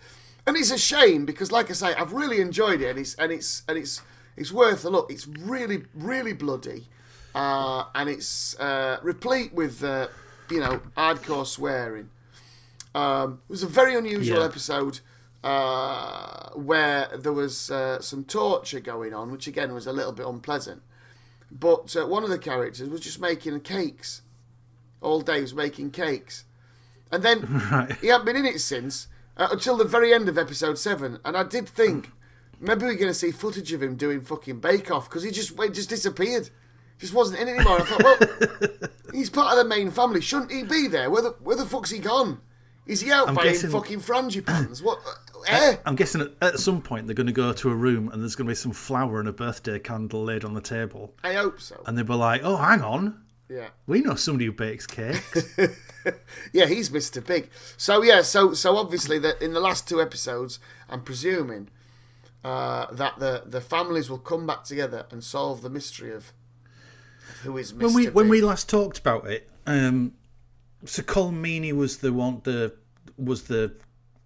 and it's a shame because, like I say, I've really enjoyed it, and it's and it's and it's it's worth a look. It's really really bloody, uh, and it's uh, replete with uh, you know hardcore swearing. Um, it was a very unusual Yeah. episode uh, where there was uh, some torture going on, which again was a little bit unpleasant. But uh, one of the characters was just making cakes all day. He was making cakes, and then <laughs> Right. he hadn't been in it since uh, until the very end of episode seven. And I did think maybe we're going to see footage of him doing fucking Bake Off because he just it just disappeared, just wasn't in anymore. I thought, well, he's part of the main family. Shouldn't he be there? Where the where the fuck's he gone? Is he out I'm buying guessing- fucking frangipanes? <clears throat> what? Eh? I'm guessing at, at some point they're going to go to a room and there's going to be some flour and a birthday candle laid on the table, I hope so. and they'll be like, "Oh, hang on, Yeah. we know somebody who bakes cakes." <laughs> Yeah, he's Mr. Big. So yeah, so so obviously that in the last two episodes, I'm presuming uh, that the the families will come back together and solve the mystery of who is Mr. when we Big. when we last talked about it, um, so Colm Meaney was the one the was the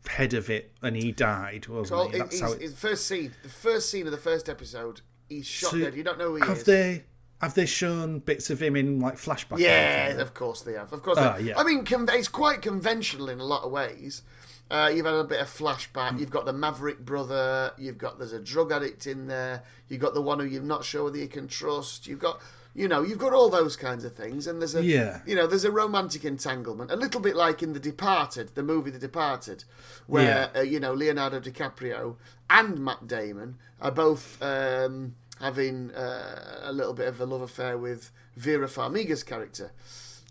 head of it, and he died, wasn't so he? That's how it. his first scene, the first scene of the first episode, he's shot So dead. You don't know who he have is. they have they shown bits of him in like flashback? Yeah, of course they have. Of course, they yeah. I mean, con- it's quite conventional in a lot of ways. Uh, you've had a bit of flashback. You've got the Maverick brother. You've got there's a drug addict in there. You've got the one who you're not sure whether you can trust. You've got you know you've got all those kinds of things. And there's a Yeah. you know there's a romantic entanglement, a little bit like in The Departed, the movie The Departed, where uh, you know Leonardo DiCaprio and Matt Damon are both um, having uh, a little bit of a love affair with Vera Farmiga's character.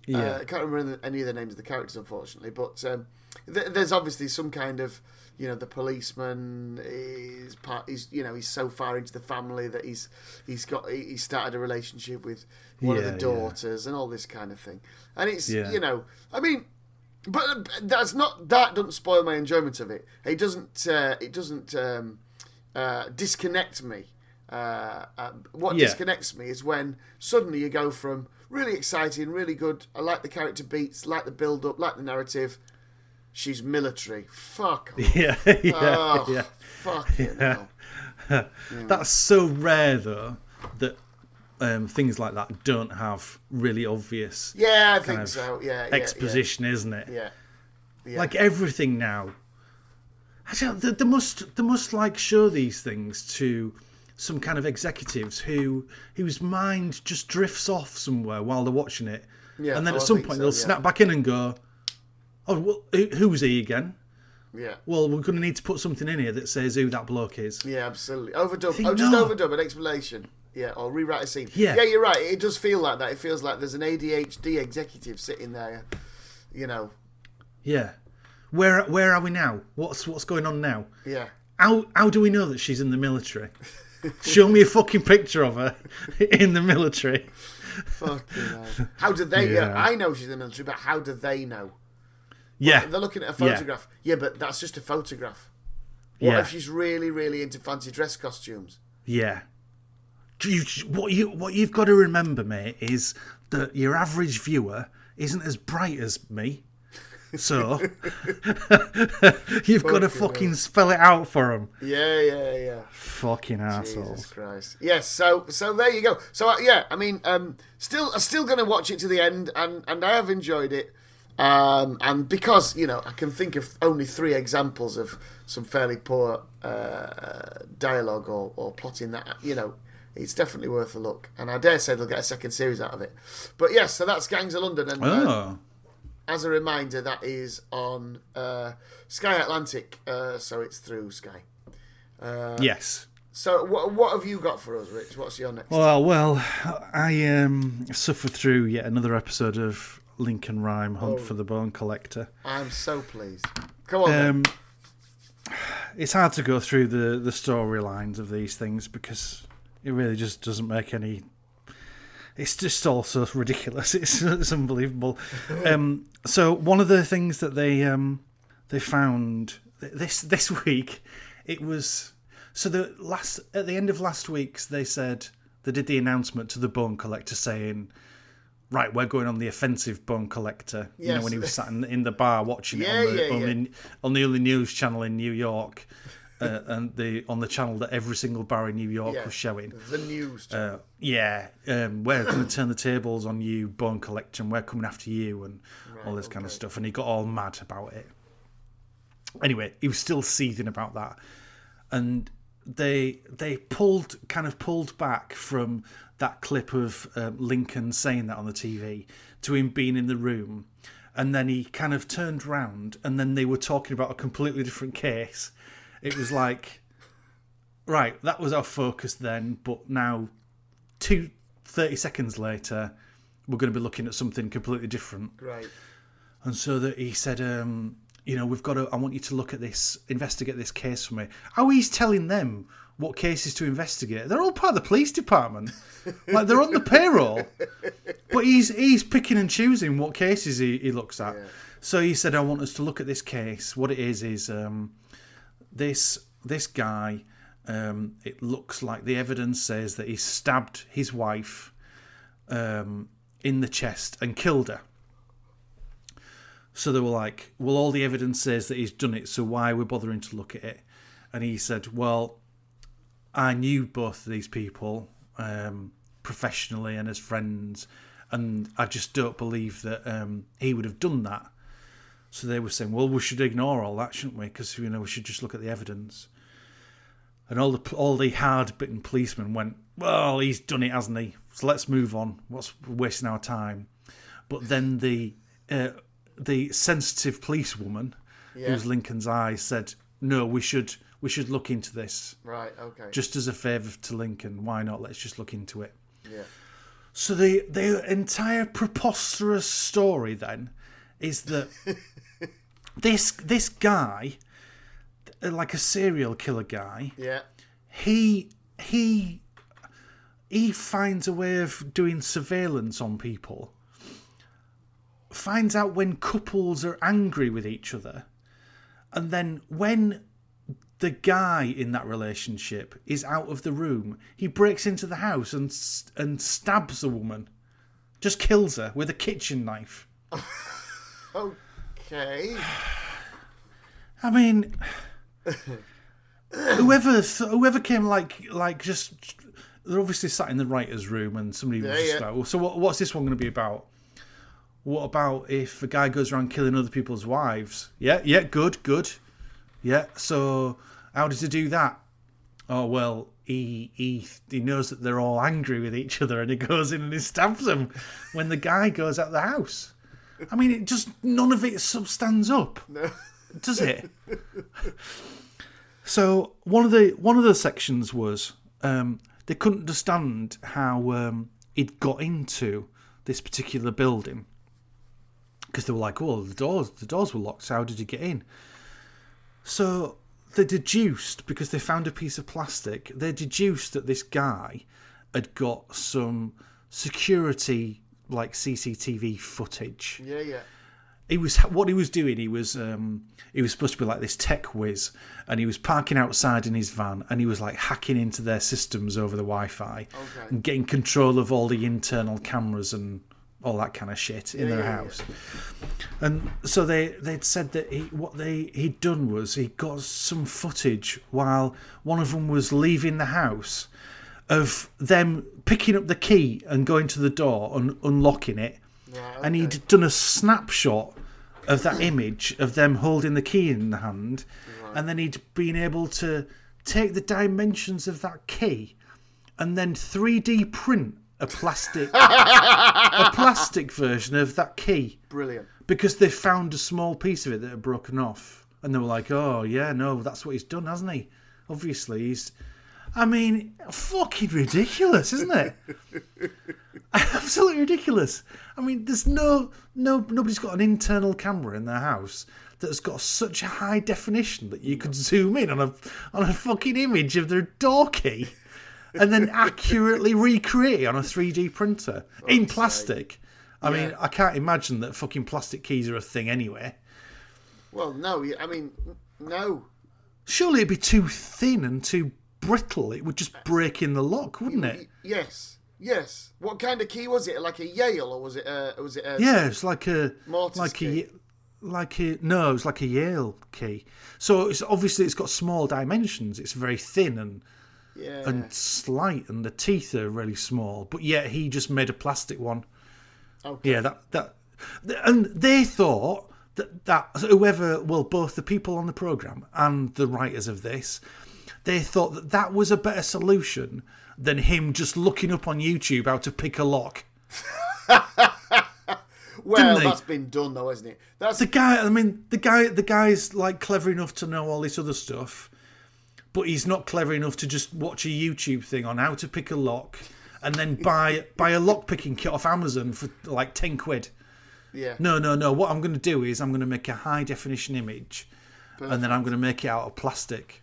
Yeah. Uh, I can't remember any of the names of the characters, unfortunately, but um, th- there's obviously some kind of, you know, the policeman is part. He's you know he's so far into the family that he's he's got he started a relationship with one of Yeah, the yeah. daughters and all this kind of thing, and it's Yeah. you know I mean. But that's not that doesn't spoil my enjoyment of it. It doesn't. Uh, it doesn't um, uh, disconnect me. Uh, uh, what Yeah. disconnects me is when suddenly you go from really exciting, really good. I like the character beats, like the build up, like the narrative, she's military. Fuck. <laughs> off. Yeah, yeah, Oh, yeah. fucking hell. <laughs> That's so rare, though, that um, things like that don't have really obvious Yeah, I think so. Yeah, yeah, exposition, isn't it? Yeah. yeah. Like everything now. I don't. They, they must. They must like show these things to some kind of executives who whose mind just drifts off somewhere while they're watching it, Yeah, and then oh, at some point so, they'll yeah. snap back in and go, "Oh, well, who- who's he again?" Yeah. Well, we're going to need to put something in here that says who that bloke is. Yeah, absolutely. Overdub. think Oh, just no. overdub an explanation. Yeah, or rewrite a scene. Yeah. yeah, you're right. It does feel like that. It feels like there's an ADHD executive sitting there. You know. Yeah. Where where are we now? What's what's going on now? Yeah. How how do we know that she's in the military? <laughs> Show me a fucking picture of her <laughs> in the military. Fucking hell. How do they? Yeah. Yeah. I know she's in the military, but how do they know? Yeah. They're looking at a photograph. Yeah, but that's just a photograph. What Yeah. if she's really, really into fancy dress costumes? Yeah. You, what you what you've got to remember, mate, is that your average viewer isn't as bright as me. So <laughs> you've got to fucking spell it out for them. Yeah, yeah, yeah. Fucking Jesus assholes. Christ. Yes. So, so there you go. So, uh, yeah. I mean, um, still, I'm still going to watch it to the end, and and I have enjoyed it. Um, and because you know, I can think of only three examples of some fairly poor uh, dialogue or, or plotting that you know. It's definitely worth a look, and I dare say they'll get a second series out of it. But yes, so that's Gangs of London, and uh, Oh. as a reminder, that is on uh, Sky Atlantic, uh, so it's through Sky. Yes. So, what, what have you got for us, Rich? What's your next? Well, well, I um, suffered through yet another episode of Lincoln Rhyme Hunt for the Bone Collector. I'm so pleased. Come on. Um, it's hard to go through the, the storylines of these things because it really just doesn't make any. It's just all so ridiculous. <laughs> It's, it's unbelievable. <laughs> um, so one of the things that they um, they found this this <laughs> week, it was so the last at the end of last week's they said they did the announcement to the bone collector saying. Right, we're going on the offensive bone collector. You know when he was sat in, in the bar watching Yeah, it on the, yeah, on, yeah. the, on the only news channel in New York, uh, <laughs> and the on the channel that every single bar in New York was showing. the news. Uh, yeah, um, we're going to turn the tables on you, bone collector, and we're coming after you, and all this kind of stuff. And he got all mad about it. Anyway, he was still seething about that, and they they pulled kind of pulled back from that clip of um, Lincoln saying that on the TV to him being in the room, and then he kind of turned round, and then they were talking about a completely different case. It was like, right, that was our focus then, but now, two, 30 seconds later, we're going to be looking at something completely different. Great. And so that he said, um, you know, we've got to. I want you to look at this, investigate this case for me. How he's telling them what cases to investigate? They're all part of the police department. <laughs> like they're on the payroll, but he's he's picking and choosing what cases he, he looks at. So he said, I want us to look at this case. What it is is um, this this guy. Um, it looks like the evidence says that he stabbed his wife um, in the chest and killed her. So they were like, well, all the evidence says that he's done it, so why are we bothering to look at it? And he said, well, I knew both of these people um, professionally and as friends, and I just don't believe that um, he would have done that. So they were saying, well, we should ignore all that, shouldn't we? Because you know we should just look at the evidence. And all the all the hard-bitten policemen went, well, he's done it, hasn't he? So let's move on. What's wasting our time? But then the uh, the sensitive policewoman, Yeah. who's Lincoln's eye, said, "No, we should we should look into this Right. Okay. just as a favour to Lincoln. Why not? Let's just look into it." yeah. So the the entire preposterous story then is that <laughs> this this guy, like a serial killer guy, Yeah. he he he finds a way of doing surveillance on people finds out when couples are angry with each other and then when the guy in that relationship is out of the room he breaks into the house and and stabs the woman just kills her with a kitchen knife Okay. <sighs> I mean, <sighs> whoever whoever came like like just they're obviously sat in the writers' room and somebody was Yeah, just yeah. like, well, so what, what's this one going to be about? What about if a guy goes around killing other people's wives? Yeah, yeah, good, good. Yeah, so how does he do that? Oh well, he he he knows that they're all angry with each other, and he goes in and he stabs them when the guy goes out the house. I mean, it just none of it stands up, no. does it? So one of the one of the sections was um, they couldn't understand how um, he'd got into this particular building because they were like, "Oh, the doors the doors were locked. So how did he get in?" So they deduced because they found a piece of plastic. They deduced that this guy had got some security like CCTV footage Yeah, yeah. he was what he was doing he was um he was supposed to be like this tech whiz and he was parking outside in his van and he was like hacking into their systems over the wi-fi Okay. and getting control of all the internal cameras and all that kind of shit in Yeah, their yeah, yeah. house. And so they they'd said that he what they he'd done was he got some footage while one of them was leaving the house of them picking up the key and going to the door and unlocking it. Right, and he'd done a snapshot of that image of them holding the key in the hand, and then he'd been able to take the dimensions of that key and then 3D print a plastic a <laughs> plastic version of that key Brilliant. because they found a small piece of it that had broken off, and they were like, "Oh yeah, no, that's what he's done, hasn't he? Obviously, he's." I mean, fucking ridiculous, isn't it? <laughs> Absolutely ridiculous. I mean, there's no no nobody's got an internal camera in their house that's got such a high definition that you could zoom in on a on a fucking image of their door key <laughs> and then accurately recreate it on a 3D printer in plastic. I mean, I can't imagine that fucking plastic keys are a thing anyway. Well, no, I mean, no. Surely it'd be too thin and too brittle. It would just uh, break in the lock, wouldn't it? Yes, yes. What kind of key was it? Like a Yale, or was it? A, was it? A, Yeah, it's like a Mortise like key. a like a no, it's like a Yale key. So it's obviously it's got small dimensions. It's very thin and yeah. and slight, and the teeth are really small. But yet he just made a plastic one. okay. Yeah, that that, and they thought that that whoever, well, both the people on the program and the writers of this, they thought that that was a better solution than him just looking up on YouTube how to pick a lock. <laughs> Well, that's been done though, hasn't it? That's The guy, I mean, the guy, the guy's like clever enough to know all this other stuff, but he's not clever enough to just watch a YouTube thing on how to pick a lock and then buy <laughs> buy a lock picking kit off Amazon for like ten quid. yeah. No, no, no. What I'm going to do is I'm going to make a high definition image, and then I'm going to make it out of plastic.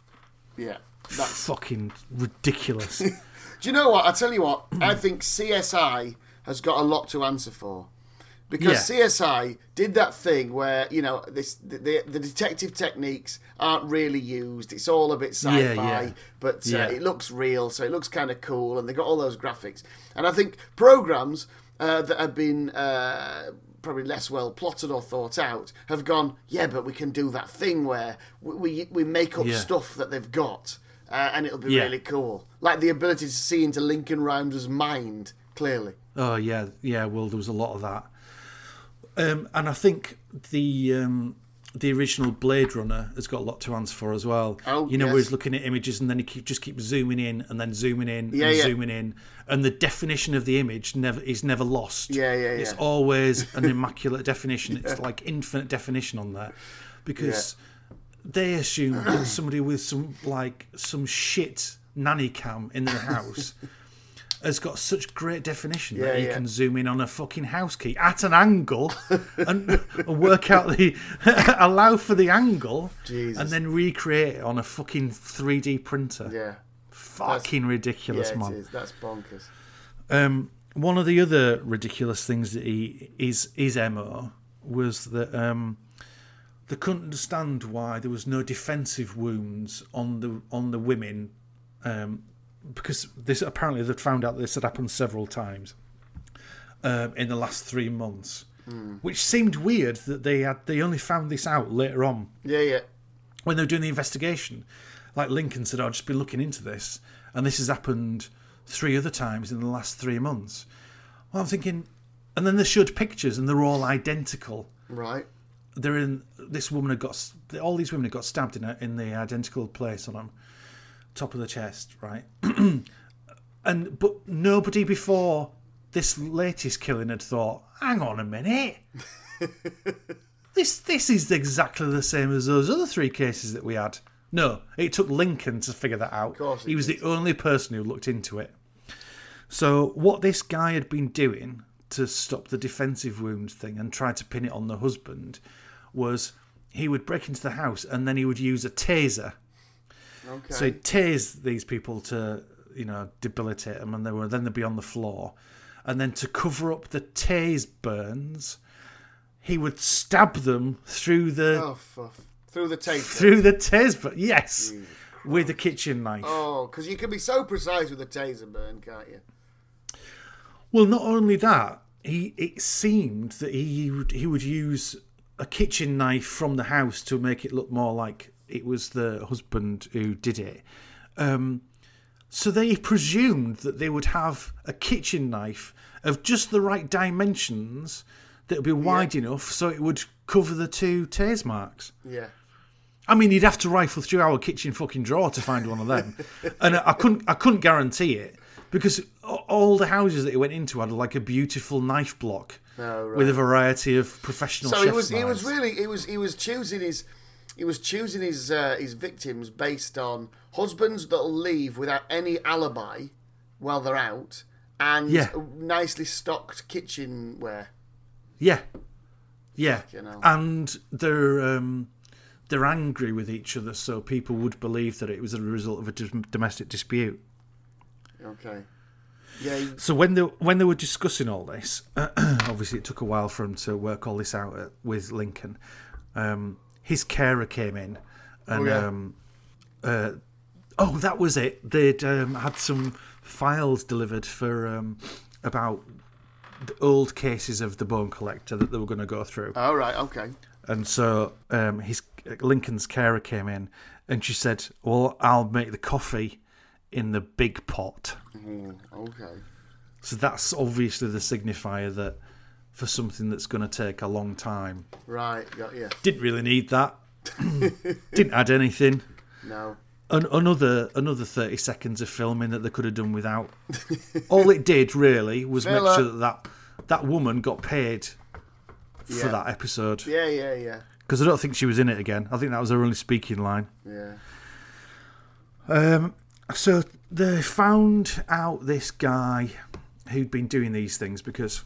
Yeah. <sighs> That's. Fucking ridiculous. <laughs> Do you know what? I tell you what. I think CSI has got a lot to answer for. Because Yeah. CSI did that thing where you know this the, the, detective techniques aren't really used. It's all a bit sci-fi, Yeah, yeah. but uh, it looks real, so it looks kind of cool, and they got all those graphics. And I think programs uh, that have been uh, probably less well plotted or thought out have gone, yeah, but we can do that thing where we we, we make up stuff that they've got, uh, and it'll be really cool, like the ability to see into Lincoln Rhymes' mind clearly. oh yeah, yeah. Well, there was a lot of that, um, and I think the um, the original Blade Runner has got a lot to answer for as well. Oh, you know, where he's looking at images and then he keep, just keeps zooming in and then zooming in Yeah, and yeah. zooming in, and the definition of the image never is never lost. Yeah, yeah, yeah. It's always an <laughs> immaculate definition. It's like infinite definition on that, because they assume that <clears throat> somebody with some like some shit nanny cam in their house <laughs> has got such great definition Yeah, that you yeah. can zoom in on a fucking house key at an angle <laughs> and, and work out the <laughs> allow for the angle Jesus. and then recreate it on a fucking 3D printer. Yeah, Fucking ridiculous, yeah, man. That's bonkers. Um, one of the other ridiculous things that he is his mo was that um, they couldn't understand why there was no defensive wounds on the on the women um, because this apparently they'd found out this had happened several times um, in the last three months, which seemed weird that they had they only found this out later on. Yeah, yeah. when they were doing the investigation, like Lincoln said, I've just be looking into this, and this has happened three other times in the last three months. Well, I'm thinking, and then they showed pictures, and they're all identical. Right. They're in. This woman had got all these women had got stabbed in a, in the identical place on them, top of the chest, right? <clears throat> and but nobody before this latest killing had thought, hang on a minute. <laughs> this this is exactly the same as those other three cases that we had. No, it took Lincoln to figure that out. course he was did. the only person who looked into it. So what this guy had been doing to stop the defensive wound thing and try to pin it on the husband was he would break into the house and then he would use a taser. Okay. So he'd tase these people to, you know, debilitate them, and they were then they'd be on the floor, and then to cover up the tase burns, he would stab them through the oh. Through the tape. through the tase burn. Yes, with a kitchen knife. Oh, because you can be so precise with a taser burn, can't you? Well, not only that, he it seemed that he would, he would use a kitchen knife from the house to make it look more like it was the husband who did it. Um, so they presumed that they would have a kitchen knife of just the right dimensions that would be wide enough so it would cover the two tase marks. Yeah. I mean, you'd have to rifle through our kitchen fucking drawer to find one of them, <laughs> and I couldn't. I couldn't guarantee it because all the houses that he went into had like a beautiful knife block Oh, right. with a variety of professional. So he was he was really he was he was choosing his he was choosing his uh, his victims based on husbands that'll leave without any alibi while they're out and Yeah. nicely stocked kitchenware. yeah, yeah, and they're um, they're angry with each other, so people would believe that it was a result of a d- domestic dispute. Okay. Yeah. So when they when they were discussing all this, <clears throat> obviously it took a while for him to work all this out at, with Lincoln. Um, his carer came in, and Oh, yeah. um, uh, oh, that was it. They'd um, had some files delivered for um, about the old cases of the bone collector that they were going to go through. All right. Okay. And so um, his Lincoln's carer came in, and she said, "Well, I'll make the coffee in the big pot." Mm, okay. So that's obviously the signifier that for something that's going to take a long time. Right. Got you. Didn't really need that. <laughs> Didn't add anything. No. An- another another thirty seconds of filming that they could have done without. All it did really was make sure that that, that woman got paid for Yeah. that episode Yeah. Yeah. Yeah. because I don't think she was in it again. I think that was her only speaking line. Yeah. Um, so they found out this guy who'd been doing these things because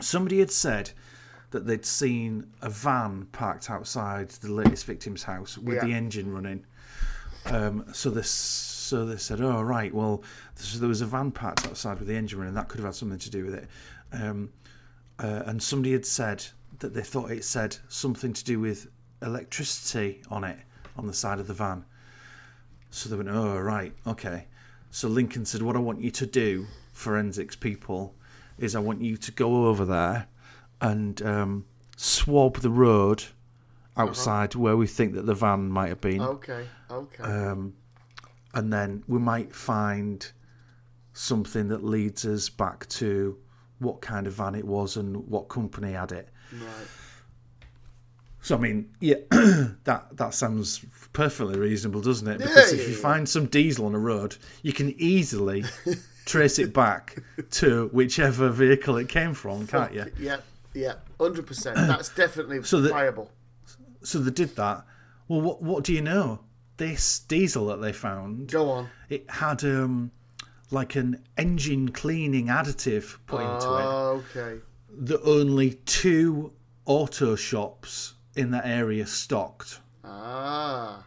somebody had said that they'd seen a van parked outside the latest victim's house with Yeah. the engine running. Um, so this, so they said, "Oh right, well, so there was a van parked outside with the engine running. That could have had something to do with it." Um, uh, and somebody had said that they thought it said something to do with electricity on it on the side of the van. So they went, oh, right, okay. So Lincoln said, what I want you to do, forensics people, is I want you to go over there and um, swab the road outside where we think that the van might have been. Okay. Okay. Um, and then we might find something that leads us back to what kind of van it was and what company had it. right. So I mean, yeah, <clears throat> that that sounds perfectly reasonable, doesn't it? Yeah, Because if you yeah. find some diesel on a road, you can easily <laughs> trace it back to whichever vehicle it came from, can't you? Yeah. Yeah. Hundred percent. <clears throat> That's definitely So the- viable. So they did that. Well, what what do you know? This diesel that they found, Go on. it had um like an engine cleaning additive put into it Oh, Okay. that only two auto shops in that area stocked. Ah.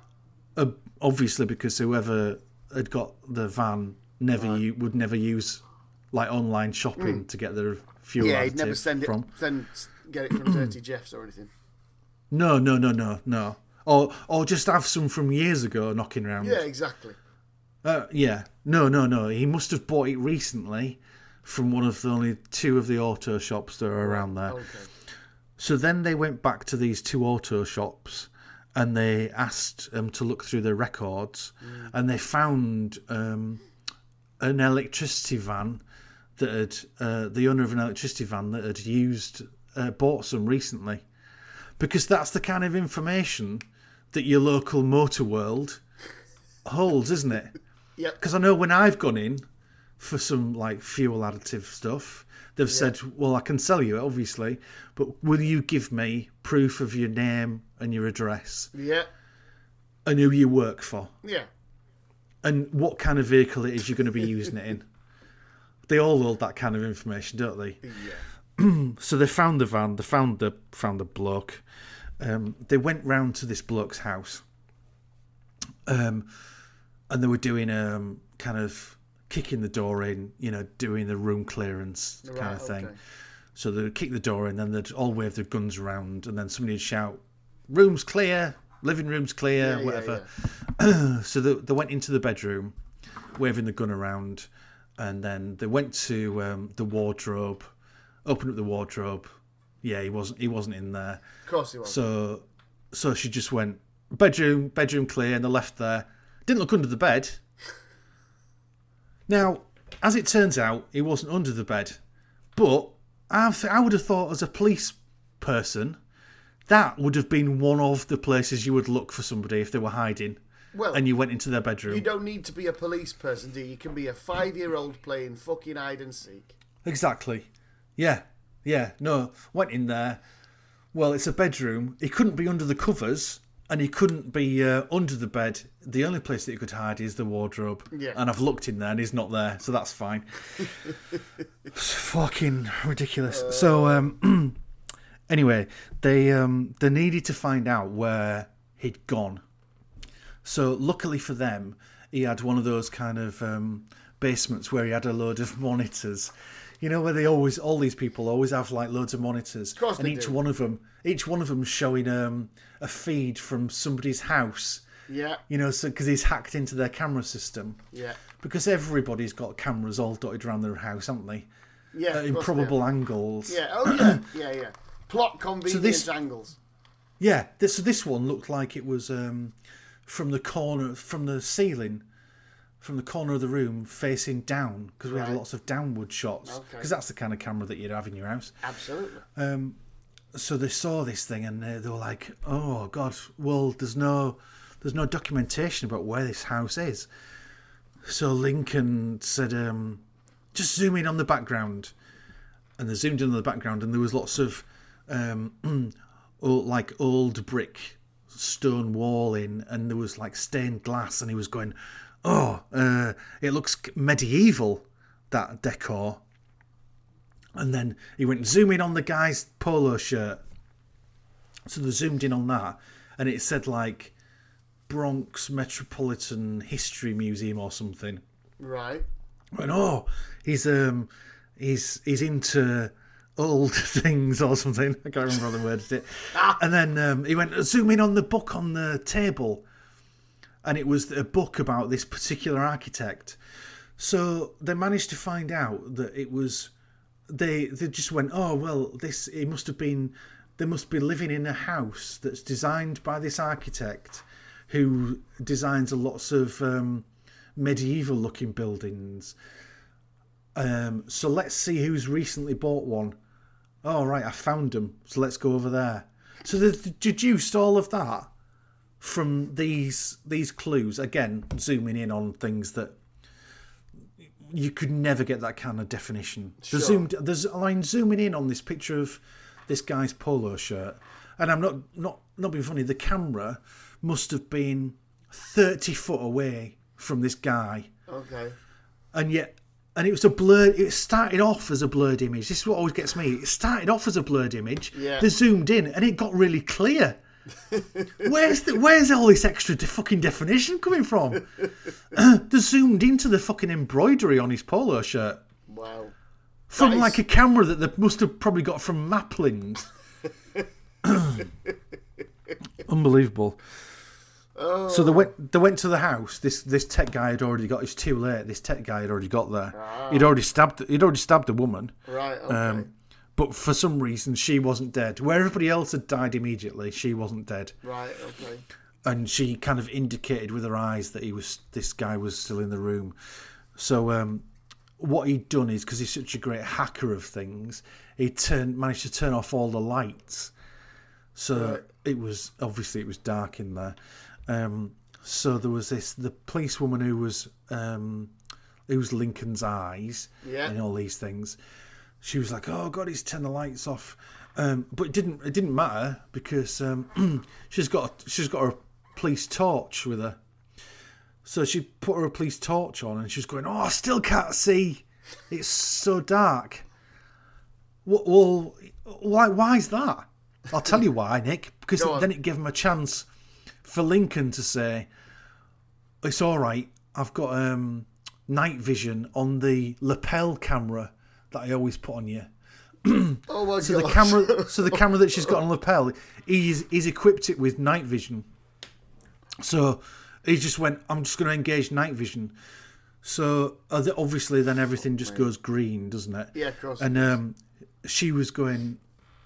uh, obviously because whoever had got the van never u- would never use like online shopping to get their fuel. Yeah, he'd never send it from. send get it from <clears throat> Dirty Jeffs or anything. No, no, no, no, no. Or or just have some from years ago knocking around. Yeah, exactly. Uh, yeah. No, no, no. He must have bought it recently from one of the only two of the auto shops that are around there. Okay. So then they went back to these two auto shops and they asked um, to look through their records, and they found um, an electricity van that had uh, the owner of an electricity van that had used uh, bought some recently, because that's the kind of information that your local motor world holds, isn't it? <laughs> Yep. Because I know when I've gone in for some like fuel additive stuff, they've said, "Well, I can sell you it, obviously, but will you give me proof of your name and your address Yeah. and who you work for Yeah. And what kind of vehicle it is you're going to be using it in?" They all hold that kind of information, don't they? Yeah. So they found the van, they found the found the bloke. Um, they went round to this bloke's house, um, and they were doing um, kind of kicking the door in, you know, doing the room clearance kind of thing. okay. So they'd kick the door in, then they'd all wave their guns around, and then somebody'd shout, "Room's clear, living room's clear, Yeah, yeah, whatever." <clears throat> so they, they went into the bedroom, waving the gun around, and then they went to um, the wardrobe, opened up the wardrobe. Yeah, he wasn't. He wasn't in there. Of course he was. So, so she just went bedroom, bedroom clear, and they left there. Didn't look under the bed. Now, as it turns out, he wasn't under the bed, but I, th- I would have thought, as a police person, that would have been one of the places you would look for somebody if they were hiding, well, and you went into their bedroom. you don't need to be a police person, do you? You can be a five-year-old playing fucking hide and seek. Exactly. Yeah. Yeah. No. Went in there. Well, it's a bedroom. He couldn't be under the covers, and he couldn't be uh, under the bed. The only place that he could hide is the wardrobe. Yeah. And I've looked in there, and he's not there, so that's fine. <laughs> it's fucking ridiculous. So, um, <clears throat> anyway, they um, they needed to find out where he'd gone. So luckily for them, he had one of those kind of um, basements where he had a load of <laughs> monitors. You know where they always, all these people always have like loads of monitors, course and each do. one of them, each one of them showing um, a feed from somebody's house. Yeah. You know, so because he's hacked into their camera system. Yeah. Because everybody's got cameras all dotted around their house, haven't they? Yeah. At of course they improbable angles. Yeah. Oh yeah. <coughs> yeah. Yeah. Plot convenience this- angles. Yeah, this so this one looked like it was um, from the corner, from the ceiling, from the corner of the room facing down because we had lots of downward shots Okay. because that's the kind of camera that you'd have in your house. Absolutely. So they saw this thing and they, they were like, "Oh God, well, there's no, there's no documentation about where this house is." So Lincoln said, um, "Just zoom in on the background," and they zoomed in on the background, and there was lots of um, <clears throat> like old brick stone walling, and there was like stained glass, and he was going, "Oh, uh, it looks medieval that decor." And then he went zoom in on the guy's polo shirt. So they zoomed in on that, and it said like Bronx Metropolitan History Museum or something. Right. And oh, he's um, he's he's into old <laughs> things or something. I can't remember how the word it. And then um, he went zoom in on the book on the table, and it was a book about this particular architect. So they managed to find out that it was they they just went oh well this it must have been they must be living in a house that's designed by this architect who designs a lots of um, medieval looking buildings um, so let's see who's recently bought one. Oh right, I found them. So let's go over there. So they deduced all of that from these these clues. Again, zooming in on things that you could never get that kind of definition. Sure. Zoomed, there's I mean, zooming in on this picture of this guy's polo shirt, and I'm not not not being funny. The camera must have been thirty foot away from this guy Okay. and yet and it was a blurred it started off as a blurred image. This is what always gets me. It started off as a blurred image Yeah. they zoomed in and it got really clear. <laughs> Where's the where's all this extra de- fucking definition coming from? <laughs> Uh, they zoomed into the fucking embroidery on his polo shirt. Wow. from is- like a camera that they must have probably got from Maplins <laughs> unbelievable So they went. They went to the house. This this tech guy had already got. It's too late. This tech guy had already got there. He'd already stabbed. He'd already stabbed the woman. Right. Okay. Um, but for some reason she wasn't dead. Where everybody else had died immediately, she wasn't dead. Right. Okay. And she kind of indicated with her eyes that he was this guy was still in the room. So um, what he'd done is because he's such a great hacker of things, he turned managed to turn off all the lights. So Right. it was obviously it was dark in there. Um, so there was this the policewoman who was um, who was Lincoln's eyes Yeah. and all these things. She was like, "Oh God, he's turned the lights off," um, but it didn't. It didn't matter because um, <clears throat> she's got she's got her police torch with her. So she put her police torch on, and she was going, "Oh, I still can't see. It's so dark." Well, why? Why is that? I'll tell you why, Nick. Because then it gave him a chance for Lincoln to say, "It's all right. I've got um, night vision on the lapel camera that I always put on you." <clears throat> Oh my So god. the camera, so the <laughs> camera that she's got on lapel, he's he's equipped it with night vision. So he just went, I'm just going to engage night vision. So uh, obviously, then everything just goes green, doesn't it? Yeah, of course. And um, she was going,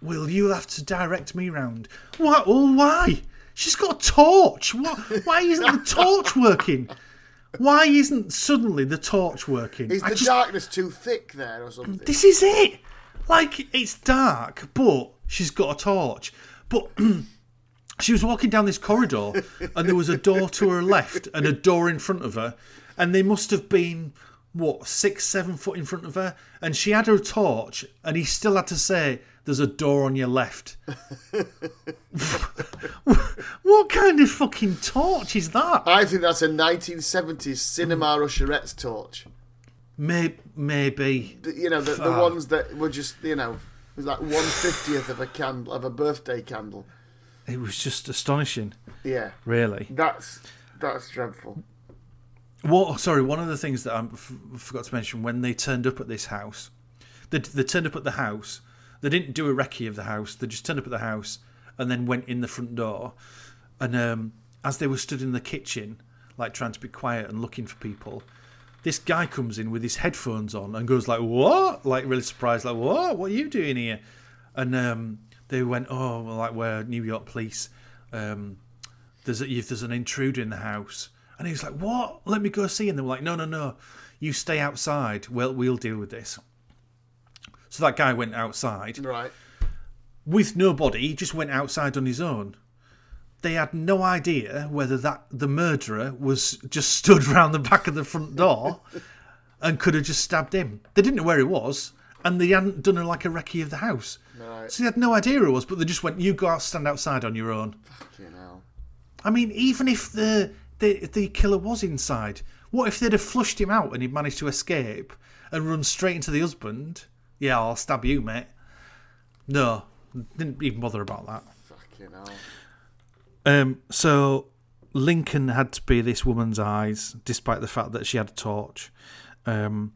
"Will you have to direct me round?" What? Well, why? She's got a torch. What? Why isn't the torch working? Why isn't suddenly the torch working? Is I the just- darkness too thick there or something? this is it. Like it's dark, but she's got a torch. But <clears throat> she was walking down this corridor, and there was a door to her left and a door in front of her, and they must have been what six, seven foot in front of her, and she had her torch, and he still had to say, "There's a door on your left." <laughs> what kind of fucking torch is that? I think that's a 1970s cinema hmm. usherette's torch. May- maybe. You know, the, the ones that were just, you know, it was like one fiftieth of a candle of a birthday candle. It was just astonishing, Yeah, really. that's that's dreadful. What? Sorry, one of the things that I f- forgot to mention when they turned up at this house, they, they turned up at the house. They didn't do a recce of the house. They just turned up at the house and then went in the front door. And um, as they were stood in the kitchen, like trying to be quiet and looking for people, this guy comes in with his headphones on and goes like, "What?" Like really surprised, like, "What? What are you doing here?" And um, they went, "Oh, well, like we're New York police. Um, there's a, if there's an intruder in the house." And he was like, "What? Let me go see." And they were like, "No, no, no. You stay outside. Well, we'll deal with this." So that guy went outside Right. with nobody. He just went outside on his own. They had no idea whether that the murderer was just <laughs> stood round the back of the front door <laughs> and could have just stabbed him. They didn't know where he was, and they hadn't done a, like a recce of the house. Right. So they had no idea who it was, but they just went, "You go out, stand outside on your own." You know. I mean, even if the, the the killer was inside, what if they'd have flushed him out and he'd managed to escape and run straight into the husband? Yeah, I'll stab you, mate. No, didn't even bother about that. Fucking hell. Um, so Lincoln had to be this woman's eyes, despite the fact that she had a torch. Um,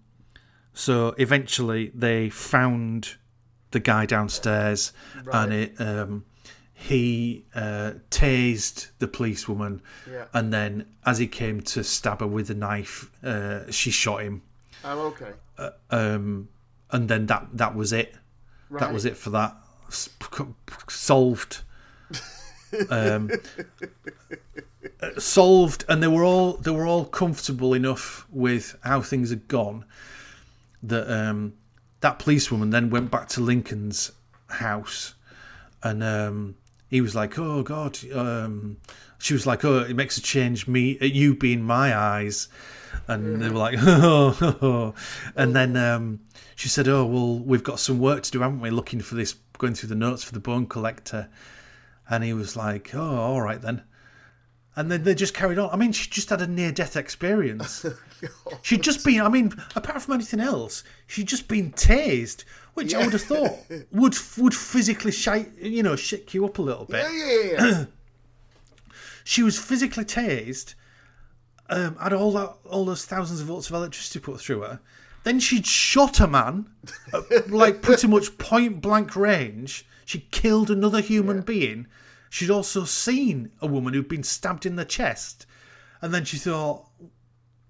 so eventually they found the guy downstairs, and it um, he uh, tased the policewoman, Yeah. and then as he came to stab her with a knife, uh, she shot him. Oh, okay. Um, and then that that was it. Right. That was it for that. Solved. <laughs> um, solved, and they were all they were all comfortable enough with how things had gone that um, that policewoman then went back to Lincoln's house, and um, he was like, "Oh God," um, she was like, "Oh, it makes a change me you being my eyes." And they were like, <laughs> oh, and then um, she said, "Oh well, we've got some work to do, haven't we? Looking for this, going through the notes for the bone collector." And he was like, "Oh, all right then." And then they just carried on. I mean, she just had a near-death experience. <laughs> she'd just been, I mean, apart from anything else, she'd just been tased, which I would have thought <laughs> would would physically shake, you know, shake you up a little bit Yeah, yeah, yeah, yeah. <clears throat> she was physically tased, um, had all that, all those thousands of volts of electricity put through her. Then she'd shot a man, at, like pretty <laughs> much point blank range. She killed another human being. She'd also seen a woman who'd been stabbed in the chest, and then she thought,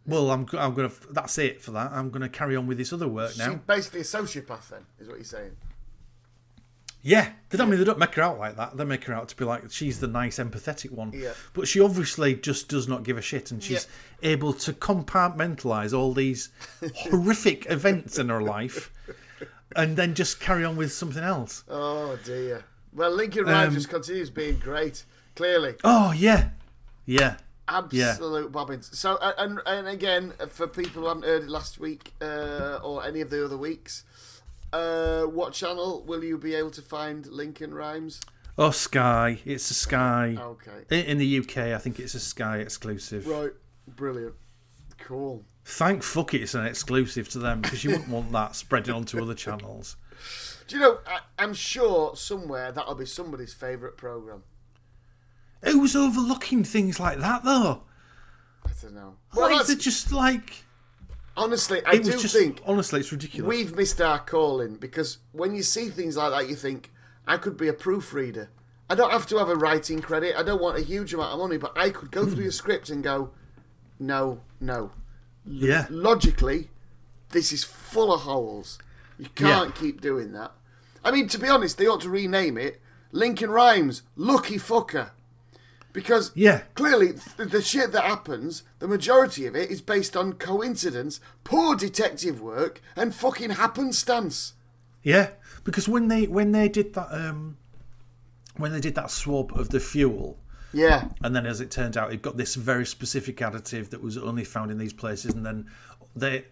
"Well, I'm, I'm gonna. That's it for that. I'm gonna carry on with this other work now." She's basically a sociopath, then, is what you're saying. Yeah, they don't I mean they don't make her out like that. They make her out to be like she's the nice, empathetic one. Yeah. But she obviously just does not give a shit, and she's able to compartmentalize all these <laughs> horrific events in her life, and then just carry on with something else. Oh dear. Well, Lincoln Rhymes Um, just continues being great. Clearly, Oh yeah, yeah, absolute bobbins. So, and and again, for people who haven't heard it last week uh, or any of the other weeks, uh, what channel will you be able to find Lincoln Rhymes? Oh Sky, it's a Sky. Okay, In in the UK, I think it's a Sky exclusive. right, brilliant, cool. Thank fuck it, it's an exclusive to them because you wouldn't want that spreading onto other channels. Do you know? I, I'm sure somewhere that'll be somebody's favourite program. Who's overlooking things like that though? I don't know. Well, like that's, they're just like honestly, I it do just think honestly it's ridiculous. we've missed our calling because when you see things like that, you think I could be a proofreader. I don't have to have a writing credit. I don't want a huge amount of money, but I could go through hmm. your script and go, no, no. yeah, Logically, this is full of holes. You can't keep doing that. I mean, to be honest, they ought to rename it Lincoln Rhymes Lucky Fucker. Because Yeah. clearly, th- the shit that happens, the majority of it is based on coincidence, poor detective work, and fucking happenstance. yeah. Because when they when they did that um when they did that swab of the fuel, Yeah, and then as it turned out, it got this very specific additive that was only found in these places, and then they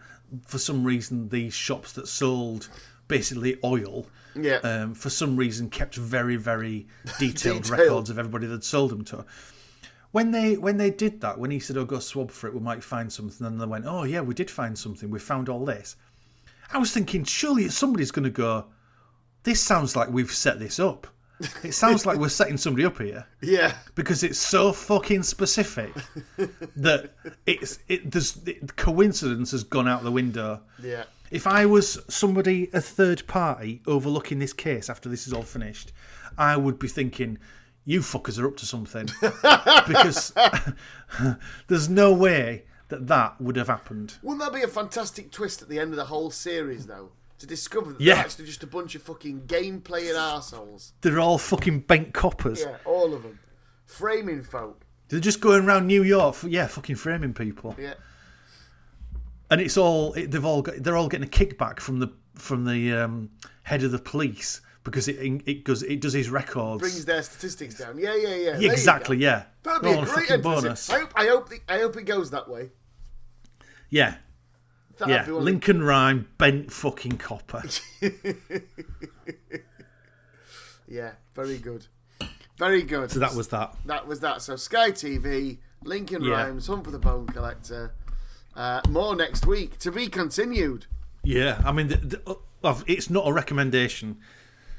for some reason these shops that sold basically oil. Yeah, um, for some reason kept very very <laughs> detailed, Detailed. records of everybody they'd sold them to. When they when they did that, when he said, "Oh, go swab for it, we might find something," and they went, "Oh yeah, we did find something. We found all this." I was thinking, surely somebody's going to go. This sounds like we've set this up. It sounds like we're setting somebody up here yeah, because it's so fucking specific that it's it. There's it, coincidence has gone out the window. yeah. If I was somebody, a third party, overlooking this case after this is all finished, I would be thinking, you fuckers are up to something. <laughs> because <laughs> there's no way that that would have happened. Wouldn't that be a fantastic twist at the end of the whole series, though? To discover that Yeah. they're actually just a bunch of fucking game playing assholes. They're all fucking bent coppers. Yeah, all of them. Framing folk. They're just going around New York, for, yeah, fucking framing people. Yeah. And it's all it, they've all got. They're all getting a kickback from the from the um, head of the police because it it goes it does his records. Brings their statistics down. Yeah, yeah, yeah. Yeah, exactly, yeah. That'd be a great bonus. I hope, I hope, the, I hope it goes that way. Yeah, That'd yeah. be one of Lincoln Rhyme, bent fucking copper. <laughs> yeah, very good. Very good. So that was that. that was that. So Sky TV, Lincoln Yeah. Rhymes, Hunt for the Bone Collector. Uh, more next week to be continued. Yeah, I mean, the, the, uh, it's not a recommendation.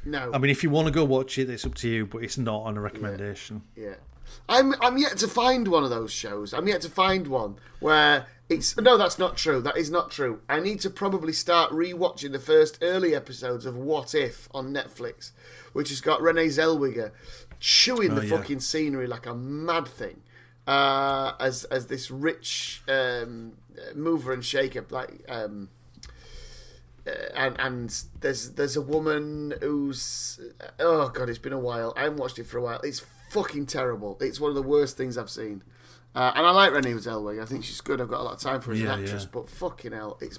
No. I mean, if you want to go watch it, it's up to you, but it's not on a recommendation. Yeah. I'm I'm yet to find one of those shows. I'm yet to find one where it's no, that's not true. That is not true. I need to probably start rewatching the first early episodes of What If on Netflix, which has got Renee Zellweger chewing the Oh, yeah. fucking scenery like a mad thing. Uh, as as this rich um, mover and shaker, like um, uh, and and there's there's a woman who's oh god, it's been a while. I haven't watched it for a while. It's fucking terrible. It's one of the worst things I've seen. Uh, and I like Renee Zellweger. I think she's good. I've got a lot of time for her as Yeah, an actress. yeah. But fucking hell, it's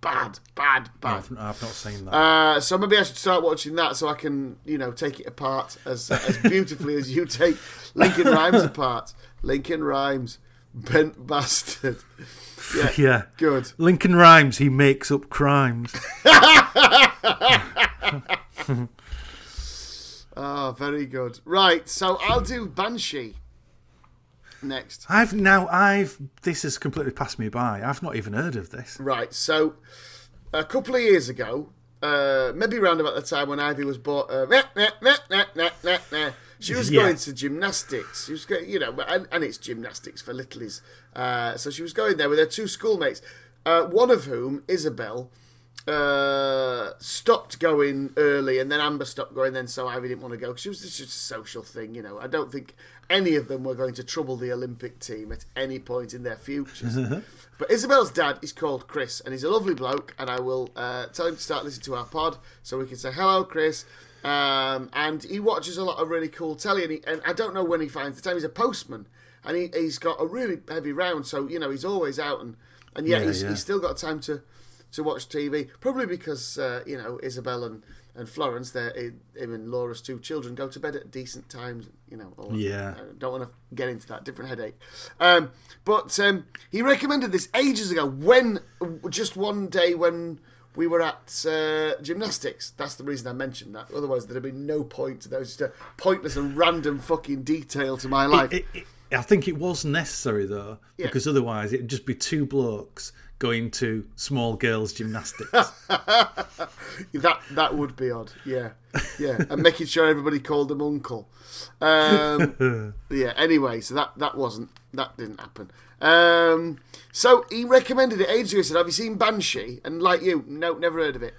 bad, bad, bad. I've, I've not seen that. Uh, so maybe I should start watching that so I can, you know, take it apart as as <laughs> beautifully as you take Lincoln Rhymes apart. Lincoln Rhymes, bent bastard. <laughs> Yeah, yeah. good. Lincoln Rhymes, he makes up crimes. Oh, <laughs> very good. Right, so I'll do Banshee next. I've now, I've, this has completely passed me by. I've not even heard of this. Right, so a couple of years ago, uh, maybe around about the time when Ivy was bought, uh, she was Yeah. going to gymnastics. She was going, you know, and, and it's gymnastics for littlies. Uh, so she was going there with her two schoolmates, uh, one of whom, Isabel, uh, stopped going early, and then Amber stopped going. Then so Ivy didn't want to go. 'cause She was just a social thing, you know. I don't think any of them were going to trouble the Olympic team at any point in their futures. <laughs> but Isabel's dad is called Chris, and he's a lovely bloke. And I will uh, tell him to start listening to our pod, so we can say hello, Chris. Um, and he watches a lot of really cool telly, and, he, and I don't know when he finds the time. He's a postman, and he, he's got a really heavy round, so you know he's always out, and and yet Yeah, he's, yeah. he's still got time to to watch TV. Probably because uh, you know Isabel and and Florence, they're him and Laura's two children, go to bed at decent times. You know, that. Yeah. I don't want to get into that different headache. Um, but um, he recommended this ages ago. When just one day when we were at uh, gymnastics. That's the reason I mentioned that. Otherwise, there'd have been no point to those just a pointless and random fucking detail to my life. It, it, I think it was necessary though, Yeah. because otherwise it'd just be two blokes going to small girls' gymnastics. <laughs> That that would be odd. Yeah, yeah, and making sure everybody called him uncle. Um, <laughs> yeah. Anyway, so that that wasn't that didn't happen. Um, so he recommended it ages ago. He said, "Have you seen Banshee?" And like you, no, never heard of it.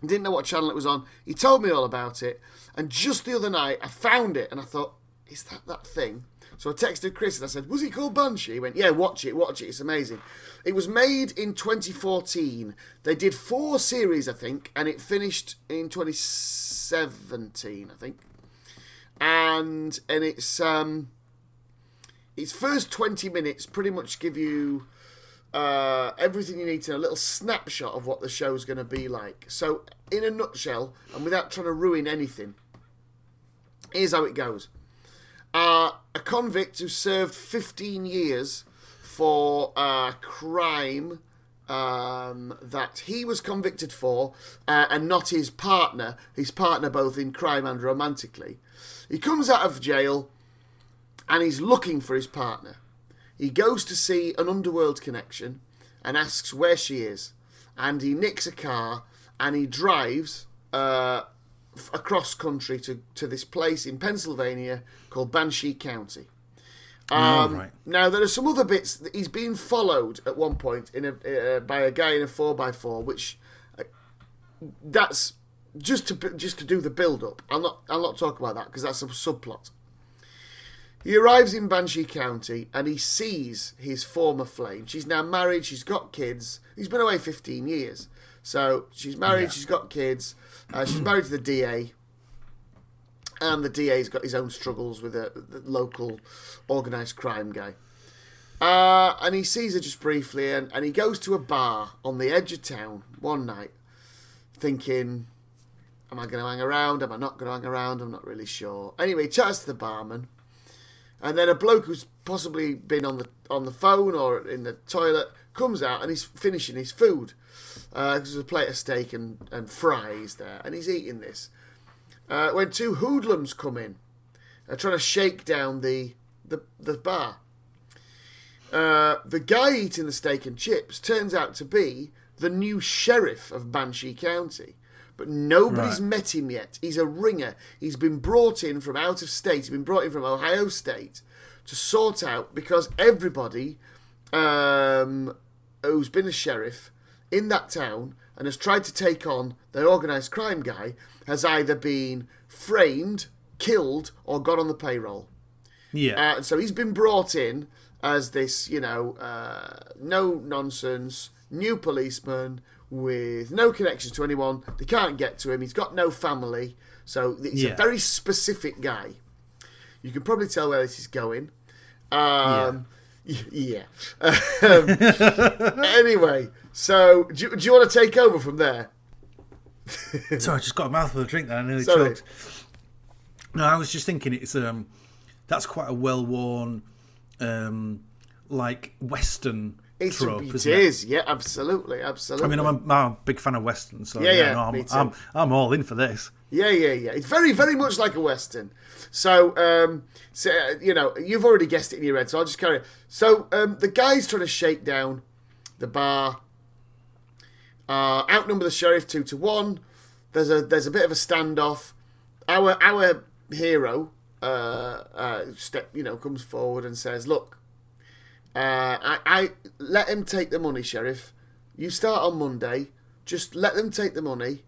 Didn't know what channel it was on. He told me all about it, and just the other night I found it, and I thought, "Is that that thing?" So I texted Chris and I said, "Was it called Banshee?" He went, "Yeah, watch it, watch it. It's amazing." It was made in 2014. They did four series, I think, and it finished in 2017, I think. And and it's um, its first 20 minutes pretty much give you uh, everything you need to a little snapshot of what the show's going to be like. So, in a nutshell, and without trying to ruin anything, here's how it goes. Uh, a convict who served 15 years for a crime um, that he was convicted for uh, and not his partner, his partner both in crime and romantically. He comes out of jail and he's looking for his partner. He goes to see an underworld connection and asks where she is. And he nicks a car and he drives uh, across country to, to this place in Pennsylvania called Banshee County. Um, right. Now there are some other bits. that He's being followed at one point in a uh, by a guy in a four x four, which uh, that's just to just to do the build up. I'll not I'll not talk about that because that's a subplot. He arrives in Banshee County and he sees his former flame. She's now married. She's got kids. He's been away fifteen years, so she's married. Yeah. She's got kids. Uh, she's <clears throat> married to the DA and the DA's got his own struggles with a the local organised crime guy. Uh, and he sees her just briefly, and, and he goes to a bar on the edge of town one night, thinking, Am I going to hang around? Am I not going to hang around? I'm not really sure. Anyway, he chats to the barman, and then a bloke who's possibly been on the on the phone or in the toilet comes out and he's finishing his food. Uh, there's a plate of steak and, and fries there, and he's eating this uh, when two hoodlums come in, uh, trying to shake down the the, the bar. Uh, the guy eating the steak and chips turns out to be the new sheriff of Banshee County, but nobody's Right. met him yet. He's a ringer. He's been brought in from out of state. He's been brought in from Ohio State to sort out because everybody um, who's been a sheriff in that town and has tried to take on the organised crime guy has either been framed, killed, or got on the payroll. Yeah. Uh, and so he's been brought in as this, you know, uh, no nonsense, new policeman with no connections to anyone. They can't get to him. He's got no family. So he's a very specific guy. You can probably tell where this is going. Um, y- <laughs> yeah. Um, <laughs> anyway, so do you, do you want to take over from there? <laughs> Sorry, I just got a mouthful of drink there. I nearly Sorry. choked. No, I was just thinking it's um, that's quite a well-worn, um, like Western It's, trope, it is, yeah, absolutely, absolutely. I mean, I'm a, I'm a big fan of westerns, so Yeah, yeah, yeah, no, I'm. I'm I'm all in for this. Yeah, yeah, yeah. It's very, very much like a western. So, um, so uh, you know, you've already guessed it in your head, so I'll just carry on. So, um, the guy's trying to shake down the bar. Uh, outnumber the sheriff two to one. There's a there's a bit of a standoff. Our our hero, uh, uh, step you know, comes forward and says, "Look, uh, I, I let him take the money, sheriff. You start on Monday. Just let them take the money."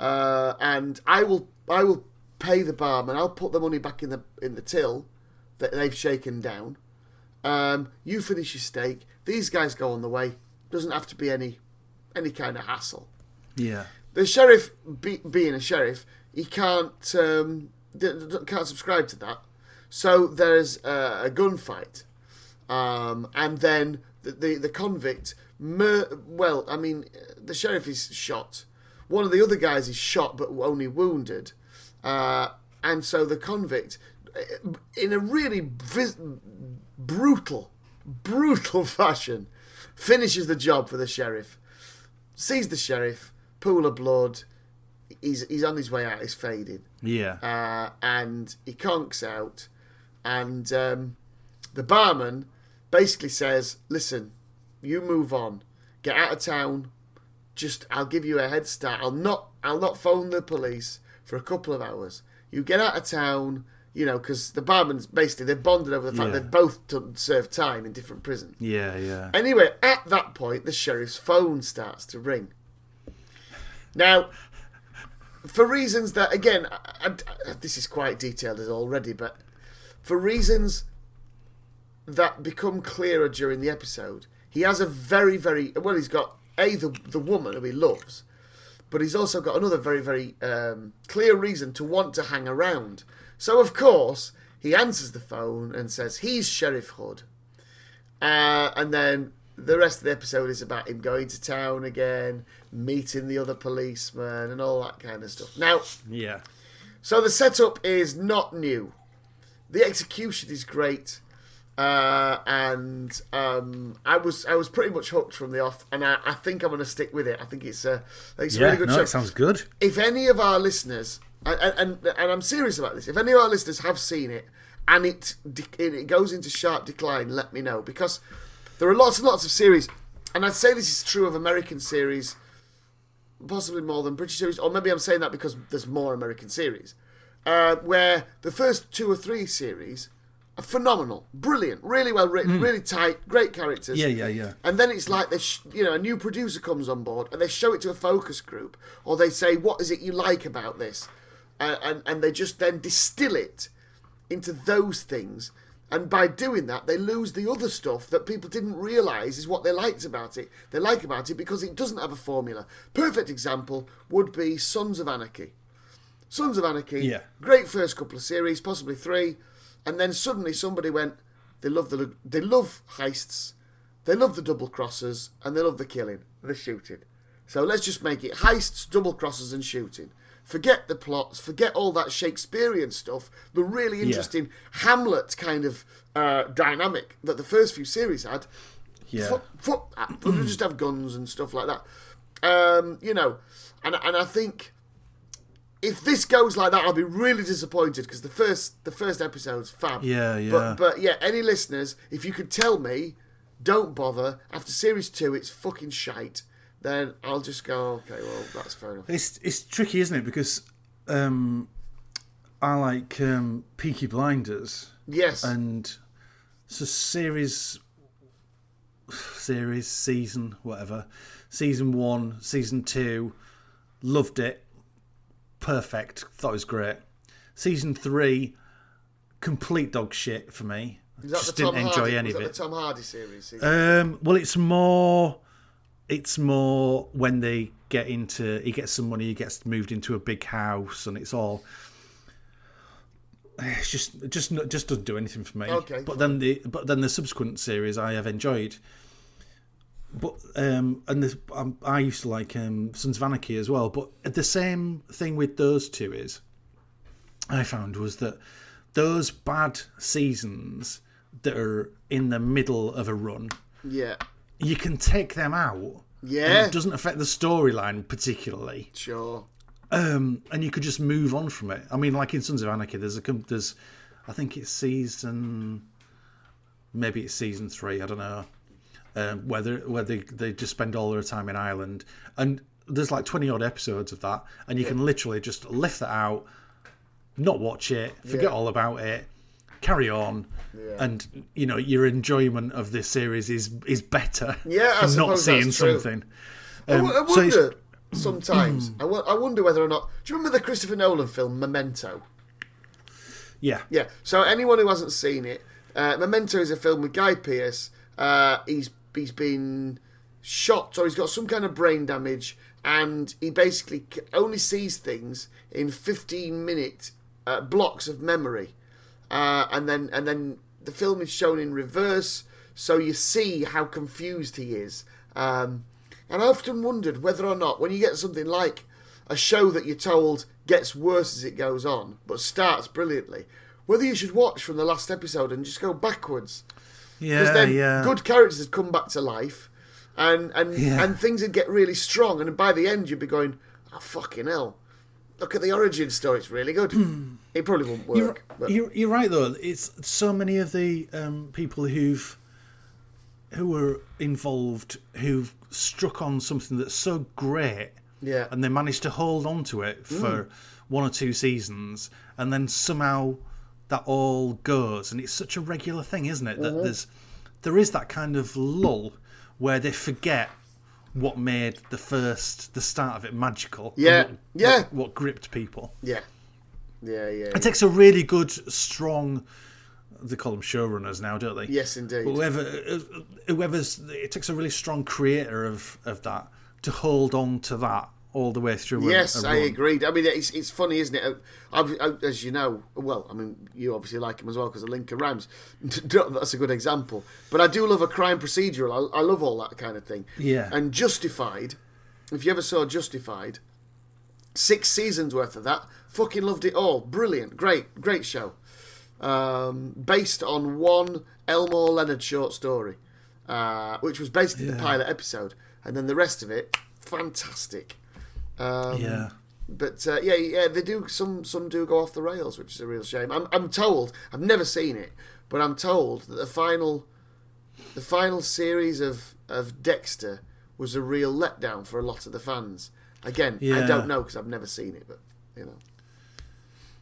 uh, and I will I will pay the barman. I'll put the money back in the in the till that they've shaken down. Um, you finish your steak. These guys go on the way. Doesn't have to be any any kind of hassle. Yeah, The sheriff, be, being a sheriff, he can't um, can't subscribe to that. So there's uh, a gunfight, um, and then the the, the convict. Mur- well, I mean, the sheriff is shot. One of the other guys is shot, but only wounded. Uh, and so the convict, uh, in a really vis- brutal, brutal <laughs> fashion, finishes the job for the sheriff. Sees the sheriff, pool of blood. He's he's on his way out. He's fading Yeah. uh, and he conks out, and um, the barman basically says, "Listen, you move on, get out of town. Just I'll give you a head start. I'll not I'll not phone the police for a couple of hours. You get out of town." You know, because the barman's basically they're bonded over the fact Yeah. they've both done, served time in different prisons. yeah, yeah. Anyway, at that point, the sheriff's phone starts to ring. Now, for reasons that, again, I, I- this is quite detailed as already, but for reasons that become clearer during the episode, he has a very, very well. He's got a the the woman who he loves, but he's also got another very, very um, clear reason to want to hang around. So, of course, he answers the phone and says he's Sheriff Hood. Uh, and then the rest of the episode is about him going to town again, meeting the other policeman, and all that kind of stuff. Now, Yeah. so the setup is not new. The execution is great, uh, and um, I was I was pretty much hooked from the off, and I, I think I'm going to stick with it. I think it's a it's a Yeah, really good no, show it sounds good. if any of our listeners, and, and, and I'm serious about this, if any of our listeners have seen it and it it goes into sharp decline, let me know because there are lots and lots of series, and I'd say this is true of American series, possibly more than British series, or maybe I'm saying that because there's more American series, uh, where the first two or three series are phenomenal, brilliant, really well written, really tight, great characters. Yeah, yeah, yeah. And then it's like they, sh- you know, a new producer comes on board and they show it to a focus group, or they say, "What is it you like about this?" Uh, and and they just then distill it into those things. And by doing that, they lose the other stuff that people didn't realise is what they liked about it. They like about it because it doesn't have a formula. Perfect example would be Sons of Anarchy. Sons of Anarchy, Yeah. great first couple of series, possibly three, and then suddenly somebody went, they love the they love heists, they love the double crosses, and they love the killing, the shooting. So let's just make it heists, double crosses, and shooting. Forget the plots, forget all that Shakespearean stuff, the really interesting Hamlet kind of uh, dynamic that the first few series had. Yeah. Fuck, fuck that. We'll just have guns and stuff like that. Um, you know, and and I think if this goes like that, I'll be really disappointed because the first the first episode's fab. Yeah, yeah. But but yeah, any listeners, if you could tell me, don't bother. After series two, it's fucking shite. Then I'll just go. Okay, well that's fair enough. It's it's tricky, isn't it? Because um, I like um, Peaky Blinders, Yes. and so series, series, season, whatever, season one, season two, loved it, perfect, thought it was great. Season three, complete dog shit for me. Just didn't enjoy Hardy, any was of that it. The Tom Hardy series. Um, well, it's more. It's more when they get into. He gets some money. He gets moved into a big house, and it's all. It's just, just, just doesn't do anything for me. Okay, But then the, but then the subsequent series I have enjoyed. But um, and the, um, I used to like um, Sons of Anarchy as well. But the same thing with those two is, I found was that those bad seasons that are in the middle of a run yeah. You can take them out. Yeah. It doesn't affect the storyline particularly. Sure. Um, and you could just move on from it. I mean, like in Sons of Anarchy, there's a there's, I think it's season, maybe it's season three. I don't know. Um, whether they where they they just spend all their time in Ireland, and there's like twenty odd episodes of that, and you can literally just lift that out, not watch it, forget Yeah. all about it, carry on, Yeah. and you know your enjoyment of this series is is better. Yeah, I not seeing something. I Um, w- I so sometimes. <clears throat> I, wo- I wonder whether or not. Do you remember the Christopher Nolan film Memento? yeah, Yeah. So anyone who hasn't seen it, uh, Memento is a film with Guy Pearce. Uh, he's he's been shot or he's got some kind of brain damage, and he basically only sees things in 15 minute uh, blocks of memory, uh, and then and then the film is shown in reverse, so you see how confused he is. Um, and I often wondered whether or not when you get something like a show that you're told gets worse as it goes on, but starts brilliantly, whether you should watch from the last episode and just go backwards. Because Yeah, then yeah. good characters would come back to life, and and Yeah. and things would get really strong. And by the end, you'd be going, "Oh fucking hell! Look at the origin story; it's really good." it probably won't Hmm. You're, work. but you're, you're right though. It's so many of the um, people who've who were involved who've struck on something that's so great, yeah, and they managed to hold on to it for one or two seasons, and then somehow that all goes, and it's such a regular thing, isn't it? Mm-hmm. That there's there is that kind of lull where they forget what made the first the start of it magical. Yeah, what, yeah. what, what gripped people. yeah, yeah, yeah. It takes a really good, strong. They call them showrunners now, don't they? yes, indeed. Whoever, whoever's, it takes a really strong creator of of that to hold on to that all the way through. a- Yes, a I agreed. I mean, it's it's funny, isn't it? I, I, as you know, well, I mean, you obviously like him as well because of Lincoln Rhymes. <laughs> That's a good example. But I do love a crime procedural. I, I love all that kind of thing. Yeah. And Justified, if you ever saw Justified, six seasons worth of that. Fucking loved it all. Brilliant, great, great show. Um, based on one Elmore Leonard short story, uh, which was basically the pilot episode, and then the rest of it, fantastic. Um, Yeah. But uh, yeah, yeah, they do. Some some do go off the rails, which is a real shame. I'm I'm told. I've never seen it, but I'm told that the final, the final series of of Dexter was a real letdown for a lot of the fans. Again, I don't know because I've never seen it, but you know.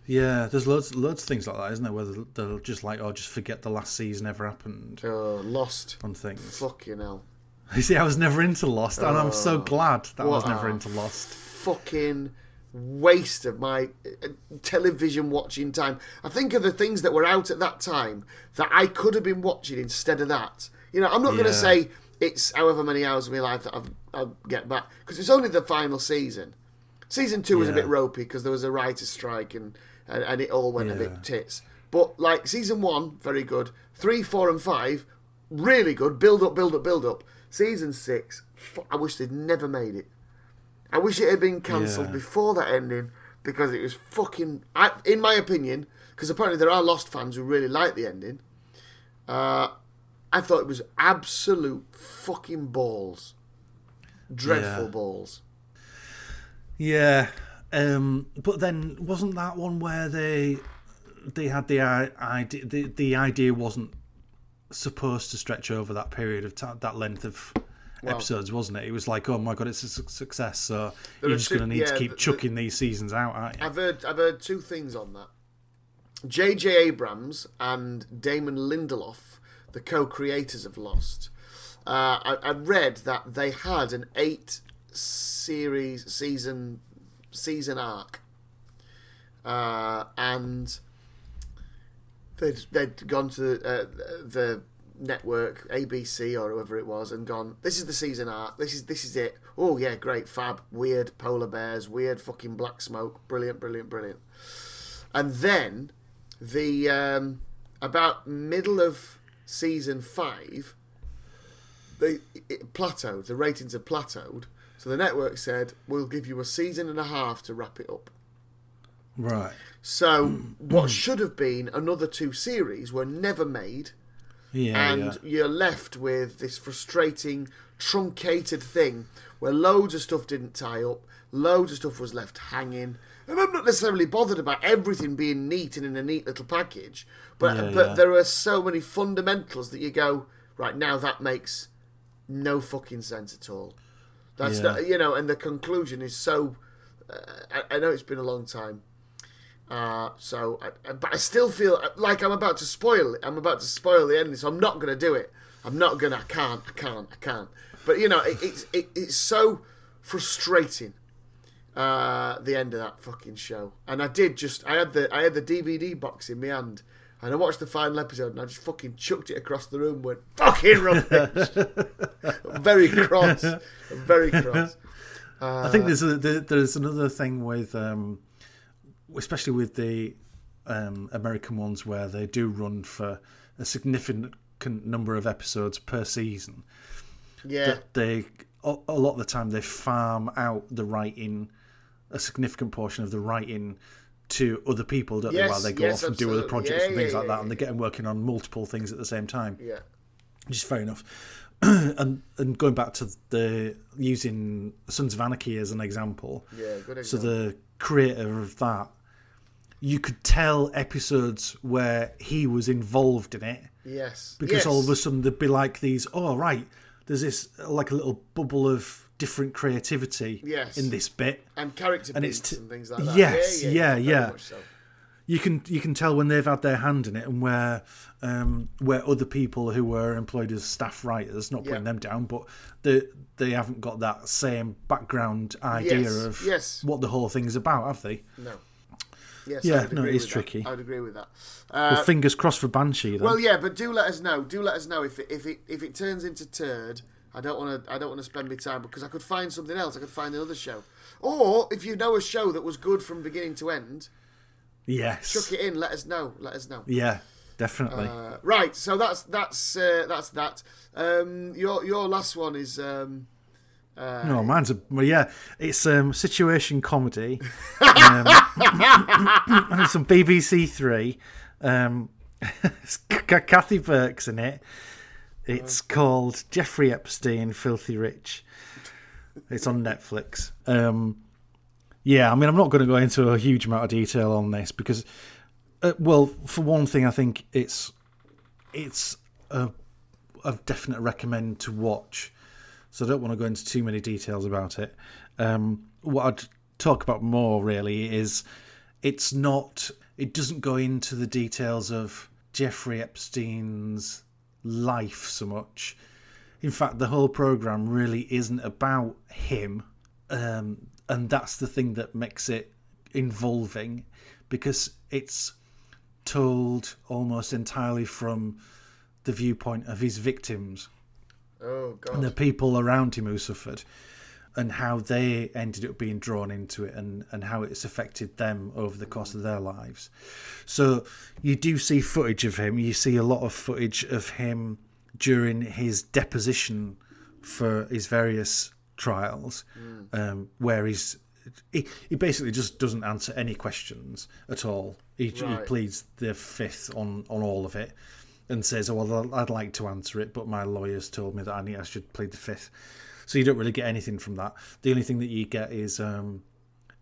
Yeah, there's loads, loads of things like that, isn't there? Where they'll, just like, oh, just forget the last season ever happened Oh, Lost. on things. Fucking hell. <laughs> You see, I was never into Lost, and I'm so Oh, glad that I was never into Lost. Fucking waste of my uh, television watching time. I think of the things that were out at that time that I could have been watching instead of that. You know, I'm not going to say it's however many hours of my life that I've, I'll get back because it's only the final season. Season two was a bit ropey because there was a writer's strike and, and, and it all went a bit tits. But like season one, very good. Three, four, and five, really good. Build up, build up, build up. Season six, I wish they'd never made it. I wish it had been cancelled Yeah. before that ending because it was fucking. I, in my opinion, because apparently there are Lost fans who really like the ending. Uh, I thought it was absolute fucking balls, dreadful Yeah. balls. Yeah, um, but then wasn't that one where they they had the idea the, the idea wasn't supposed to stretch over that period of time, that length of episodes, wasn't it? It was like, oh my god, it's a su- success, so you're just going to need yeah, to keep the- chucking these seasons out, aren't you? I've heard I've heard two things on that. J.J. Abrams and Damon Lindelof, the co-creators of Lost, uh, I, I read that they had an eight series season season arc, uh, and they'd they'd gone to uh, the network ABC or whoever it was and gone. This is the season arc. This is this is it. Oh yeah, great, fab, weird polar bears, weird fucking black smoke, brilliant, brilliant, brilliant. And then the um, about middle of season five, they it plateaued. The ratings had plateaued. So the network said, "We'll give you a season and a half to wrap it up." Right. So <clears throat> what should have been another two series were never made, Yeah. and yeah. you're left with this frustrating, truncated thing where loads of stuff didn't tie up, loads of stuff was left hanging. And I'm not necessarily bothered about everything being neat and in a neat little package, but Yeah, but there are so many fundamentals that you go right now that makes no fucking sense at all. That's the, you know, and the conclusion is so. Uh, I, I know it's been a long time, uh, so I, I- but I still feel like I'm about to spoil it. I'm about to spoil the ending, so I'm not going to do it. I'm not going to. I can't. I can't. I can't. But you know, it, it's it, it's so frustrating. Uh, the end of that fucking show, and I did just I had the I had the DVD box in my hand, And I watched the final episode and I just fucking chucked it across the room. Went fucking rubbish. <laughs> Very cross. Very cross. Uh, I think there's a there, there's another thing with, um, especially with the um, American ones where they do run for a significant number of episodes per season. yeah, That they a, lot of the time they farm out the writing, a significant portion of the writing. To other people, don't they? Yes, While they go yes, off and do other projects Yeah, and things yeah, like that, yeah, and they're getting working on multiple things at the same time yeah, which is fair enough. <clears throat> and and going back to the using Sons of Anarchy as an example, yeah. Good so the creator of that, you could tell episodes where he was involved in it yes, because yes. all of a sudden there'd be like these. Oh right, there's this like a little bubble of different creativity Yes. in this bit. and character and it's t- and things like that. Yes, yeah, yeah, yeah. so. you can you can tell when they've had their hand in it and where um, where other people who were employed as staff writers, not putting Yeah. them down, but they they haven't got that same background idea Yes, of yes. what the whole thing's about, have they? No. Yes, Yeah, no, it is with that. tricky. I would agree with that. well, Uh, fingers crossed for Banshee. Then. well, yeah, but do let us know. Do let us know if it if it if it turns into turd. I don't want to. I don't want to spend my time because I could find something else. I could find another show, or if you know a show that was good from beginning to end, yes, chuck it in. Let us know. Let us know. yeah, definitely. Uh, right. So that's that's uh, that's that. Um, your your last one is. Um, uh, no, mine's a well, yeah. It's um, situation comedy. <laughs> um, <coughs> and it's on BBC Three. Um, <laughs> Kathy Burke's in it. It's called Jeffrey Epstein, Filthy Rich. It's on Netflix. Um, yeah, I mean, I'm not going to go into a huge amount of detail on this because, uh, well, for one thing, I think it's it's a, a definite recommend to watch. So I don't want to go into too many details about it. Um, what I'd talk about more really is it's not. It doesn't go into the details of Jeffrey Epstein's life so much. In fact, the whole program really isn't about him, um, and that's the thing that makes it involving, because it's told almost entirely from the viewpoint of his victims oh God. and the people around him who suffered and how they ended up being drawn into it and, and how it's affected them over the course of their lives. So you do see footage of him. You see a lot of footage of him during his deposition for his various trials, um, where he's he, he basically just doesn't answer any questions at all. He, he pleads the fifth on, on all of it and says, "Oh well, I'd like to answer it, but my lawyers told me that I need I should plead the fifth. So you don't really get anything from that. The only thing that you get is um,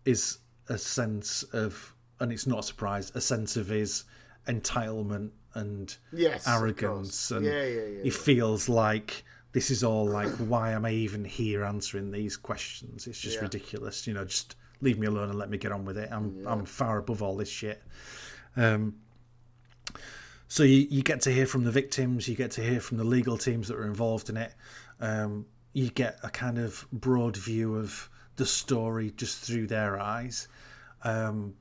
is a sense of, and it's not a surprise, a sense of his entitlement and Yes, arrogance, and Yeah, yeah, yeah, he feels like this is all like, <clears throat> why am I even here answering these questions? It's just ridiculous. You know, just leave me alone and let me get on with it. I'm I'm far above all this shit. Um, so you, you get to hear from the victims, you get to hear from the legal teams that are involved in it. Um, you get a kind of broad view of the story just through their eyes. Um,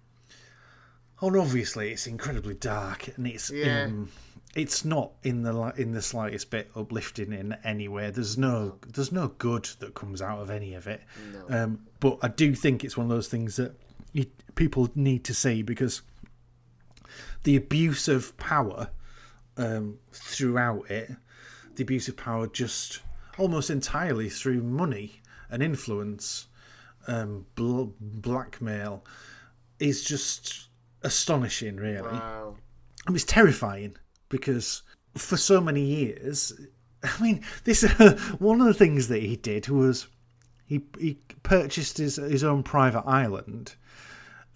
and obviously, it's incredibly dark, and it's Yeah. um, it's not in the in the slightest bit uplifting in any way. There's no there's no good that comes out of any of it. Um, but I do think it's one of those things that you, people need to see because the abuse of power um, throughout it, the abuse of power just almost entirely through money and influence, um, bl- blackmail, is just astonishing, really. Wow. I mean, it's terrifying because for so many years, <laughs> I mean, this <laughs> one of the things that he did was he he purchased his his own private island,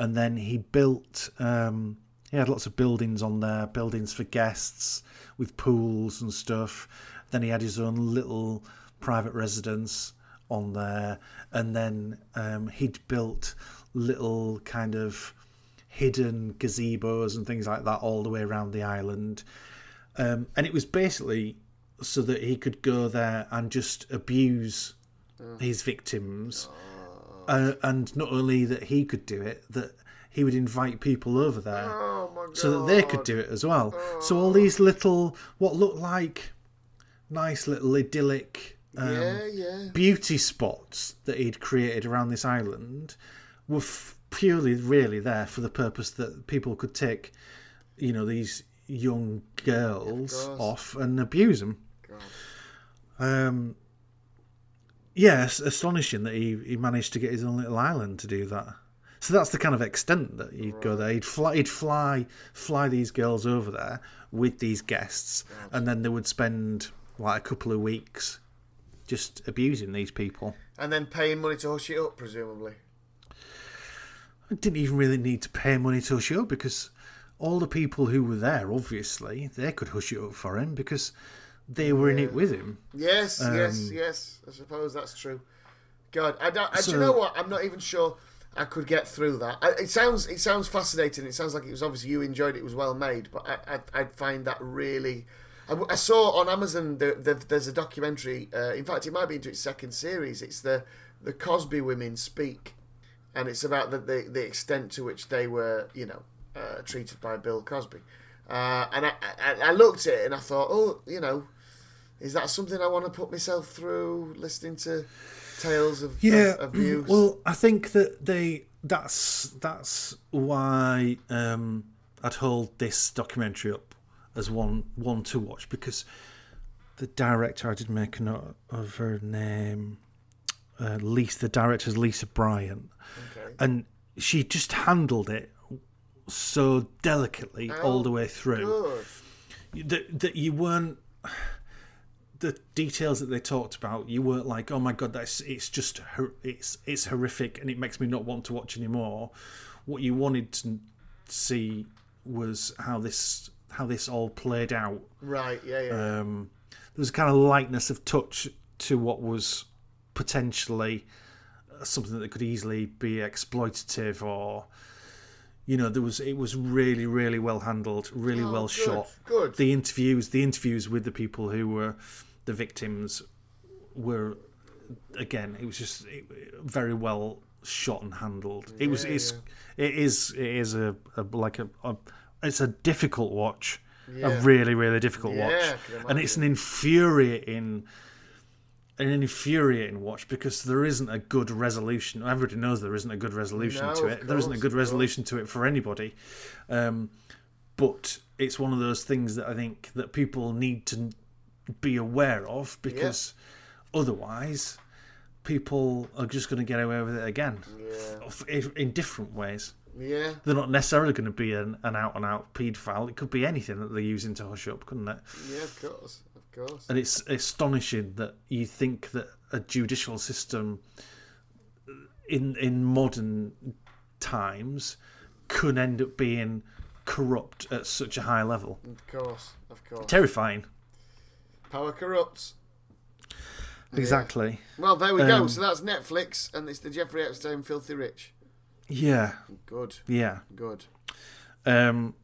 and then he built. Um, he had lots of buildings on there, buildings for guests with pools and stuff. Then he had his own little private residence on there, and then um, he'd built little kind of hidden gazebos and things like that all the way around the island. Um, and it was basically so that he could go there and just abuse his victims. Uh, and not only that he could do it, that he would invite people over there Oh so that they could do it as well. So all these little, what looked like nice little idyllic um, Yeah, yeah. beauty spots that he'd created around this island were f- purely, really there for the purpose that people could take, you know, these young girls course. off and abuse them. God. Um, yeah, astonishing that he, he managed to get his own little island to do that. So that's the kind of extent that he'd go there. He'd fly, he'd fly, fly these girls over there with these guests, and then they would spend like a couple of weeks just abusing these people. And then paying money to hush it up, presumably. I didn't even really need to pay money to hush it up because all the people who were there, obviously, they could hush it up for him because they were in it with him. Yes, yes, Um, yes. I suppose that's true. God, I don't. I, do you know what? I'm not even sure I could get through that. I, it sounds it sounds fascinating. It sounds like it was obviously you enjoyed it. It was well made, but I, I I'd find that really. I, I saw on Amazon the, the, there's a documentary. Uh, in fact, it might be into its second series. It's the the Cosby women speak, and it's about the the, the extent to which they were you know uh, treated by Bill Cosby. Uh, and I, I I looked at it and I thought, oh, you know, is that something I want to put myself through? Listening to tales of, yeah of abuse. well i think that they that's that's why um i'd hold this documentary up as one one to watch because the director i did make a note of her name uh, lisa the director's lisa bryant okay. and she just handled it so delicately all the way through that that you weren't the details that they talked about you weren't like oh my god that's it's just it's it's horrific and it makes me not want to watch anymore what you wanted to see was how this how this all played out Right. Yeah. Yeah. um there was a kind of lightness of touch to what was potentially something that could easily be exploitative or you know there was it was really really well handled really Oh, well good, shot Good. the interviews the interviews with the people who were the victims were again it was just very well shot and handled it was Yeah, it's it is it is a, a like a, a it's a difficult watch Yeah. a really really difficult Yeah, watch and it's an infuriating an infuriating watch because there isn't a good resolution. Everybody knows there isn't a good resolution No, to it. there isn't a good course. resolution to it for anybody. Um, but it's one of those things that I think that people need to be aware of because otherwise people are just going to get away with it again Yeah. In different ways. Yeah. They're not necessarily going to be an, an out and out paedophile. It could be anything that they're using to hush up, couldn't it? Yeah. Of course. Of course. And it's astonishing that you think that a judicial system in in modern times could end up being corrupt at such a high level. Of course. Of course. Terrifying. Power corrupts. Exactly. Well, there we go. Um, So that's Netflix, and it's the Jeffrey Epstein Filthy Rich. Yeah. Good. Yeah. Good. Um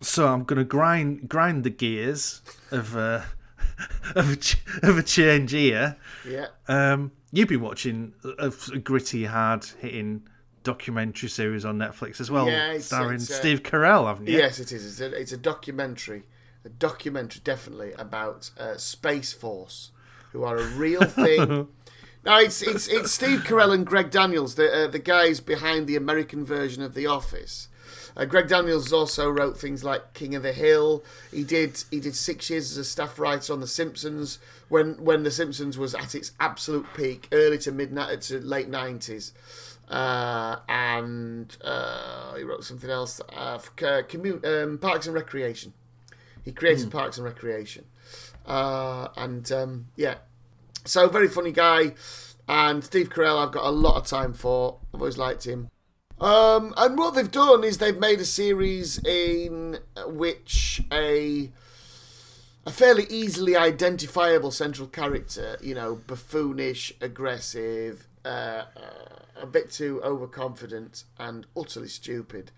so I'm going to grind grind the gears of uh <laughs> of a, ch- of a change here. Yeah. Um, you've been watching a, a gritty, hard hitting documentary series on Netflix as well, Yeah, it's- starring it's, uh, Steve Carell, haven't you? Yes, it is. It's a, it's a documentary, a documentary definitely about uh, Space Force, who are a real thing. <laughs> no, it's it's it's Steve Carell and Greg Daniels, the uh, the guys behind the American version of The Office. Uh, Greg Daniels also wrote things like King of the Hill. He did he did six years as a staff writer on The Simpsons when when The Simpsons was at its absolute peak, early to mid to late nineties. Uh, and uh, he wrote something else uh, for uh, um, Parks and Recreation. He created Parks and Recreation, uh, and um, yeah, so very funny guy. And Steve Carell, I've got a lot of time for. I've always liked him. Um, and what they've done is they've made a series in which a a fairly easily identifiable central character, you know, buffoonish, aggressive, uh, uh, a bit too overconfident, and utterly stupid.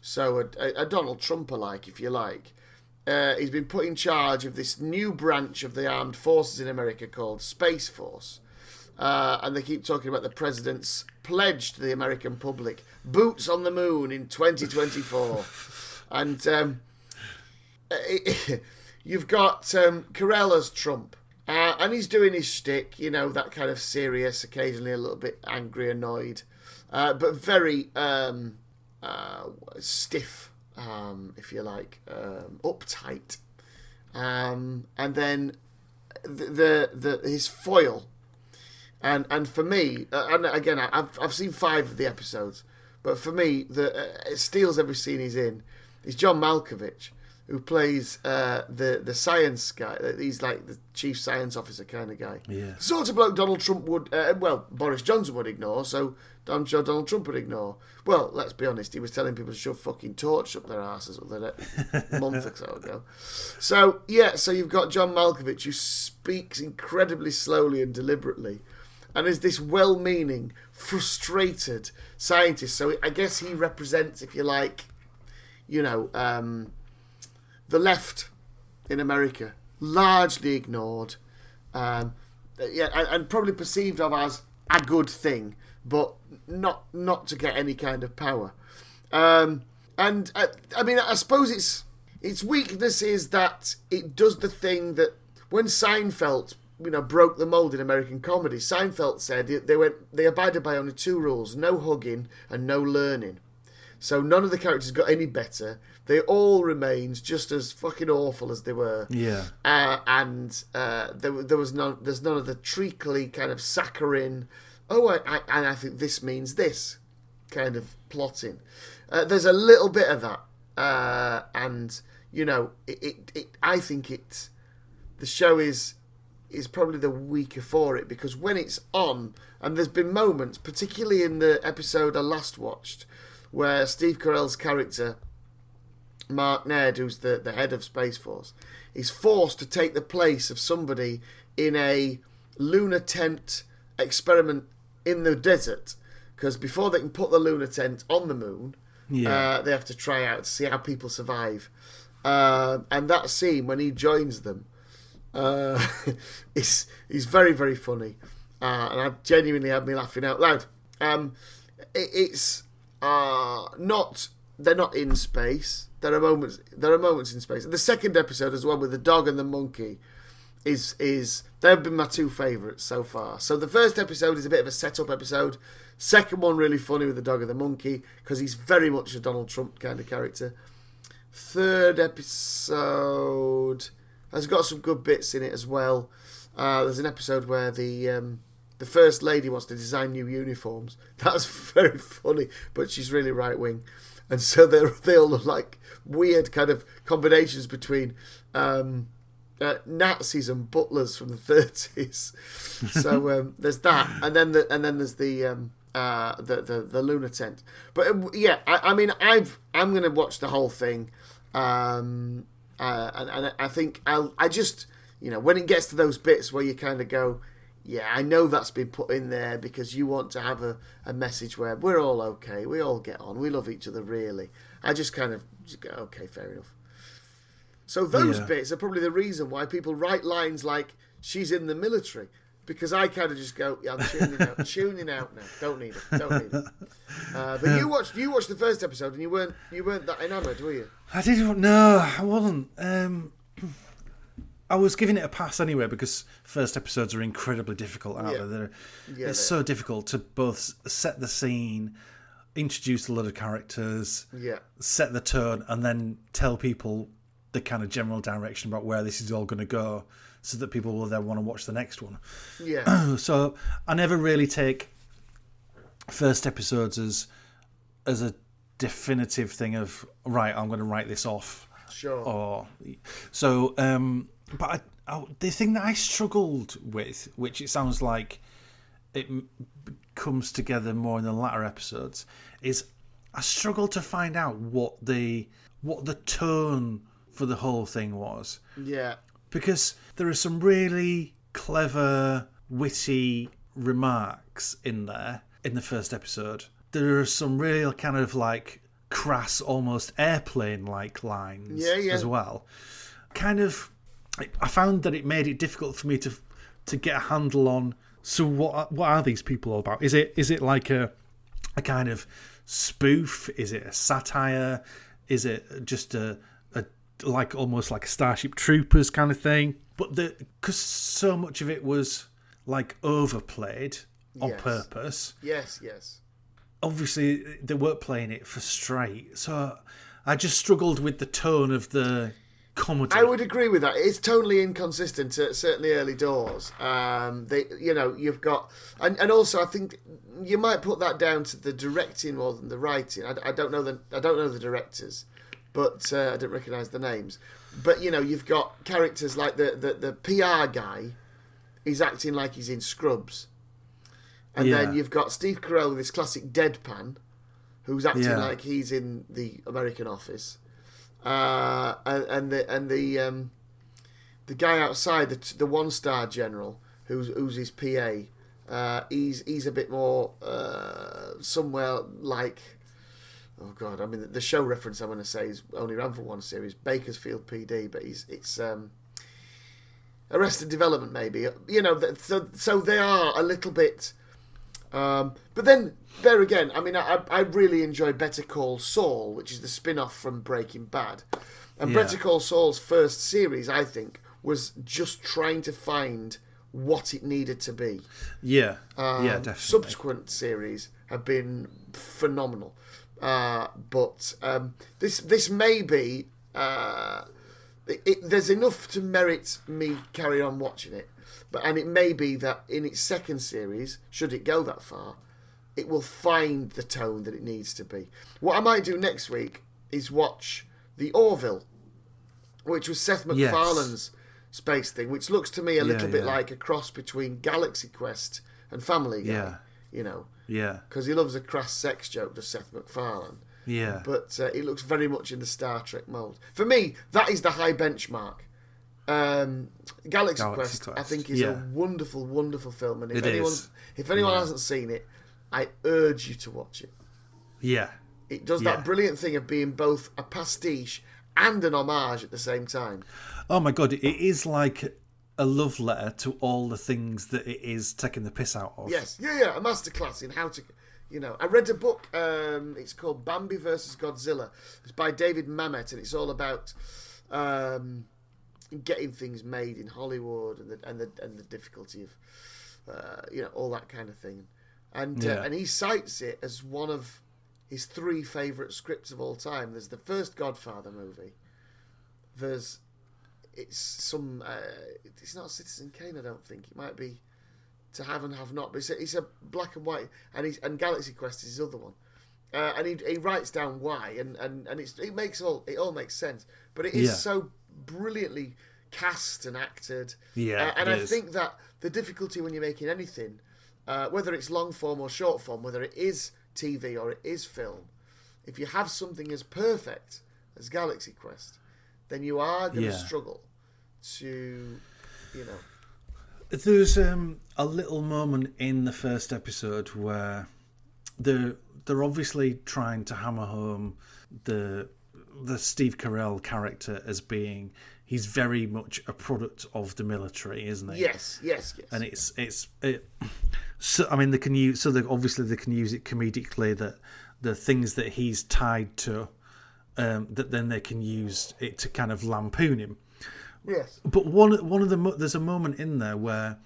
So a, a, a Donald Trump alike, if you like. Uh, he's been put in charge of this new branch of the armed forces in America called Space Force, Uh, and they keep talking about the president's pledge to the American public boots on the moon in 2024. <laughs> and um, <laughs> you've got um, Trump. Uh, and he's doing his shtick, you know, that kind of serious, occasionally a little bit angry, annoyed, uh, but very um, uh, stiff, um, if you like, um, uptight. Um, and then the, the, the his foil, and and for me, uh, and again, I've I've seen five of the episodes, but for me, the uh, it steals every scene he's in. Is John Malkovich who plays uh, the the science guy. He's like the chief science officer kind of guy. Yeah. sort of bloke Donald Trump would, uh, well, Boris Johnson would ignore. So I'm sure Donald Trump would ignore. Well, let's be honest. He was telling people to shove fucking torch up their asses a month or so ago. So yeah, so you've got John Malkovich who speaks incredibly slowly and deliberately. And is this well-meaning, frustrated scientist? So I guess he represents, if you like, you know, um, the left in America largely ignored, um, yeah, and, and, probably perceived of as a good thing, but not not to get any kind of power. Um, and I, uh, I mean, I suppose its its weakness is that it does the thing that when Seinfeld you know broke the mold in American comedy. Seinfeld said they went they abided by only two rules: no hugging and no learning. So none of the characters got any better. They all remained just as fucking awful as they were. Yeah. Uh, and uh, there, there was none. There's none of the treacly kind of saccharine. Oh, I, I, and I think this means this kind of plotting. Uh, there's a little bit of that, uh, and you know, it, it, it. I think it. The show is is probably the weaker for it because when it's on, and there's been moments, particularly in the episode I last watched, where Steve Carell's character, Mark Naird, who's the, the head of Space Force, is forced to take the place of somebody in a lunar tent experiment in the desert. Because before they can put the lunar tent on the moon, yeah. uh, they have to try out to see how people survive. Uh, and that scene when he joins them uh, <laughs> is is very very funny, uh, and I genuinely had me laughing out loud. Um, it, it's are not they're not in space. There are moments there are moments in space. The second episode as well with the dog and the monkey is is they've been my two favourites so far. So the first episode is a bit of a setup episode. Second one really funny with the dog and the monkey because he's very much a Donald Trump kind of character. Third episode has got some good bits in it as well. Uh, there's an episode where the um, the first lady wants to design new uniforms. <laughs> That's very funny, but she's really right wing, and so they they all look like weird kind of combinations between um, uh, Nazis and butlers from the thirties. so <laughs> um, there's that, and then the, and then there's the. Um, uh, the, the the lunar tent, but uh, yeah, I, I mean, I've I'm gonna watch the whole thing, um, uh, and, and I think I'll I just you know when it gets to those bits where you kind of go, yeah, I know that's been put in there because you want to have a, a message where we're all okay, we all get on, we love each other really. I just kind of just go, okay, fair enough. So those yeah. bits are probably the reason why people write lines like "she's in the military," because I kind of just go, yeah, I'm tuning out, <laughs> tuning out now. Don't need it, don't need it. Uh, but you watched you watched the first episode and you weren't you weren't that enamoured, were you? I didn't. No, I wasn't. Um, I was giving it a pass anyway because first episodes are incredibly difficult, aren't yeah. they? They're, yeah, it's so difficult to both set the scene, introduce a lot of characters, yeah, set the tone, and then tell people the kind of general direction about where this is all going to go, so that people will then want to watch the next one. Yeah. <clears throat> so I never really take first episodes as as a definitive thing of right. I'm going to write this off. Sure. Or so. Um, but I, I, the thing that I struggled with, which it sounds like it comes together more in the latter episodes, is I struggled to find out what the what the tone for the whole thing was. Yeah. Because there are some really clever, witty remarks in there in the first episode. There are some really kind of like crass, almost airplane like lines yeah, yeah. as well. Kind of I found that it made it difficult for me to to get a handle on So what what are these people all about? Is it is it like a a kind of spoof? Is it a satire? Is it just a like almost like a Starship Troopers kind of thing? But the because so much of it was like overplayed on Yes. purpose. Yes, yes. Obviously, they weren't playing it for straight, so I just struggled with the tone of the comedy. I would agree with that. It's totally inconsistent, certainly early doors. Um, they, you know, you've got, and, and also I think you might put that down to the directing more than the writing. I, I don't know the I don't know the directors, but uh, I don't recognise the names. But you know, you've got characters like the the, the PR guy. He's acting like he's in Scrubs, and Yeah. then you've got Steve Carell with his classic deadpan, who's acting Yeah. like he's in the American Office uh, and, and the and the um, the guy outside, the the one star general, who's who's his PA, uh, he's he's a bit more uh, somewhere like. Oh God! I mean, the- show reference I'm going to say is only ran for one series, Bakersfield PD, but he's it's um, Arrested Development, maybe. You know, so so they are a little bit. Um, but then there again, I mean, I, I really enjoy Better Call Saul, which is the spin-off from Breaking Bad, and Yeah. Better Call Saul's first series, I think, was just trying to find what it needed to be. yeah, Um, yeah, definitely. Subsequent series have been phenomenal, uh, but um, this this may be. Uh, it, it, there's enough to merit me carry on watching it, but and it may be that in its second series, should it go that far, it will find the tone that it needs to be. What I might do next week is watch the Orville, which was Seth Yes. MacFarlane's space thing, which looks to me a little bit yeah. like a cross between Galaxy Quest and Family Guy. Yeah. You know, yeah, because he loves a crass sex joke, does Seth MacFarlane. yeah, But uh, it looks very much in the Star Trek mold. For me, that is the high benchmark. Um, Galaxy, Galaxy Quest, I think, is yeah. a wonderful, wonderful film. And if It anyone, is. if anyone Yeah. hasn't seen it, I urge you to watch it. yeah, It does Yeah. that brilliant thing of being both a pastiche and an homage at the same time. Oh my god, it is like a love letter to all the things that it is taking the piss out of. Yes, yeah, yeah, a masterclass in how to, you know. I read a book. Um, it's called Bambi versus Godzilla. It's by David Mamet, and it's all about um, getting things made in Hollywood and the and the and the difficulty of, uh, you know, all that kind of thing. And uh, and he cites it as one of his three favorite scripts of all time. There's the first Godfather movie. There's it's some. Uh, it's not Citizen Kane, I don't think. It might be to have and have not. But it's a, it's a black and white, and he's and Galaxy Quest is his other one. Uh, and he, he writes down why, and, and, and it's, it makes all it all makes sense. But it is Yeah. so brilliantly cast and acted. Yeah, Uh, and I is. think that the difficulty when you're making anything, uh, whether it's long form or short form, whether it is TV or it is film, if you have something as perfect as Galaxy Quest, then you are going to Yeah. struggle to, you know, There's um, a little moment in the first episode where they're they're obviously trying to hammer home the the Steve Carell character as being he's very much a product of the military, isn't he? yes, yes, yes. and it's it's it, so I mean they can use so they obviously they can use it comedically that the things that he's tied to um, that then they can use it to kind of lampoon him. Yes. But one one of the mo- there's a moment in there where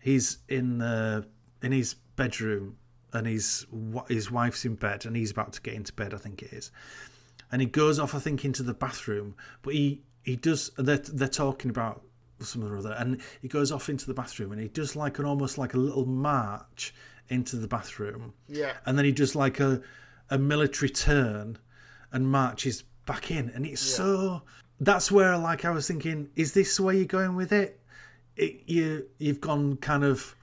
he's in uh, in his bedroom and his his wife's in bed and he's about to get into bed I think it is, and he goes off I think into the bathroom, but he he does they're they're talking about something or other and he goes off into the bathroom and he does like an almost like a little march into the bathroom Yeah. and then he does like a a military turn and marches back in and it's so that's where like I was thinking is this where you're going with it, it you you've gone kind of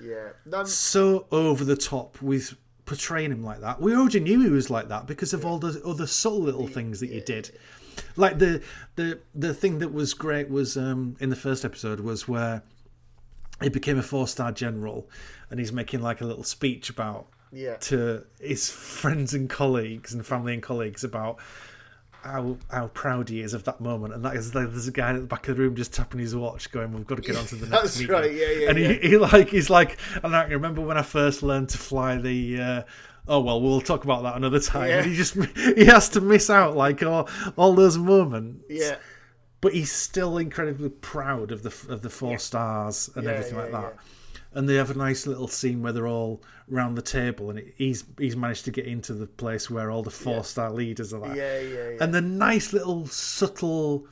Yeah. So over the top with portraying him like that we already knew he was like that because of all the other subtle little things that you did like the the the thing that was great was um in the first episode was where he became a four star general and he's making like a little speech about yeah. to his friends and colleagues and family and colleagues about how how proud he is of that moment, and that is like, there's a guy at the back of the room just tapping his watch, going, "We've got to get on to the <laughs> next That's meeting." right, yeah, yeah, And yeah. he, he like he's like, and I can remember when I first learned to fly the. Uh, oh well, we'll talk about that another time. Yeah. And he just he has to miss out like all all those moments. Yeah. but he's still incredibly proud of the of the four stars and Yeah, everything yeah, like that. And they have a nice little scene where they're all round the table, and he's he's managed to get into the place where all the four star leaders are. At. Yeah, yeah, yeah. And the nice little subtle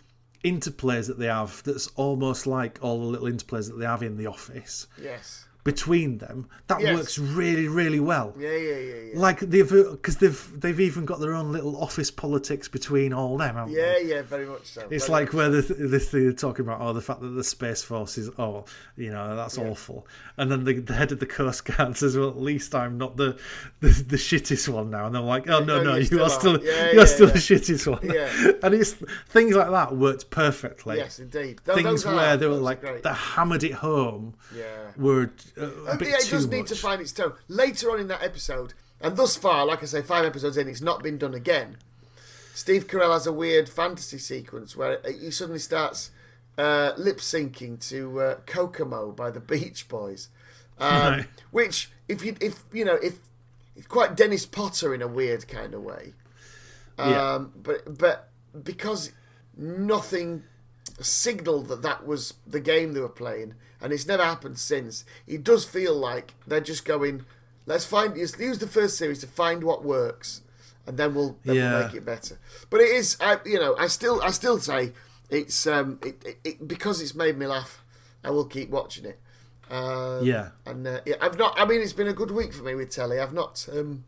interplays that they have that's almost like all the little interplays that they have in the office yes. Between them that Yes. works really really well Yeah, yeah, yeah, yeah. like they've because they've they've even got their own little office politics between all them haven't Yeah, they? yeah, very much so. it's very like where the, the they're talking about oh the fact that the space force is oh you know that's awful and then the, the head of the coast guard says well at least i'm not the the, the shittest one now and they're like oh no no, no, you still are are. still Yeah, you're yeah, still yeah. the shittest one Yeah. <laughs> and it's things like that worked perfectly Yes, indeed. Th- things those are- where they were like they hammered it home Yeah. were uh, yeah, it does much. need to find its tone. Later on in that episode, and thus far, like I say, five episodes in, it's not been done again. Steve Carell has a weird fantasy sequence where he suddenly starts uh, lip syncing to uh, Kokomo by the <laughs> Beach Boys, um, Right. which, if you if you know, if it's quite Dennis Potter in a weird kind of way, um, Yeah. but but because nothing signaled that that was the game they were playing, and it's never happened since. It does feel like they're just going, let's find use use the first series to find what works, and then we'll then Yeah. we'll make it better. But it is, I, you know, I still I still say it's um it, it, it because it's made me laugh. I will keep watching it. Um, Yeah. and uh, yeah, I've not. I mean, it's been a good week for me with telly. I've not. Um,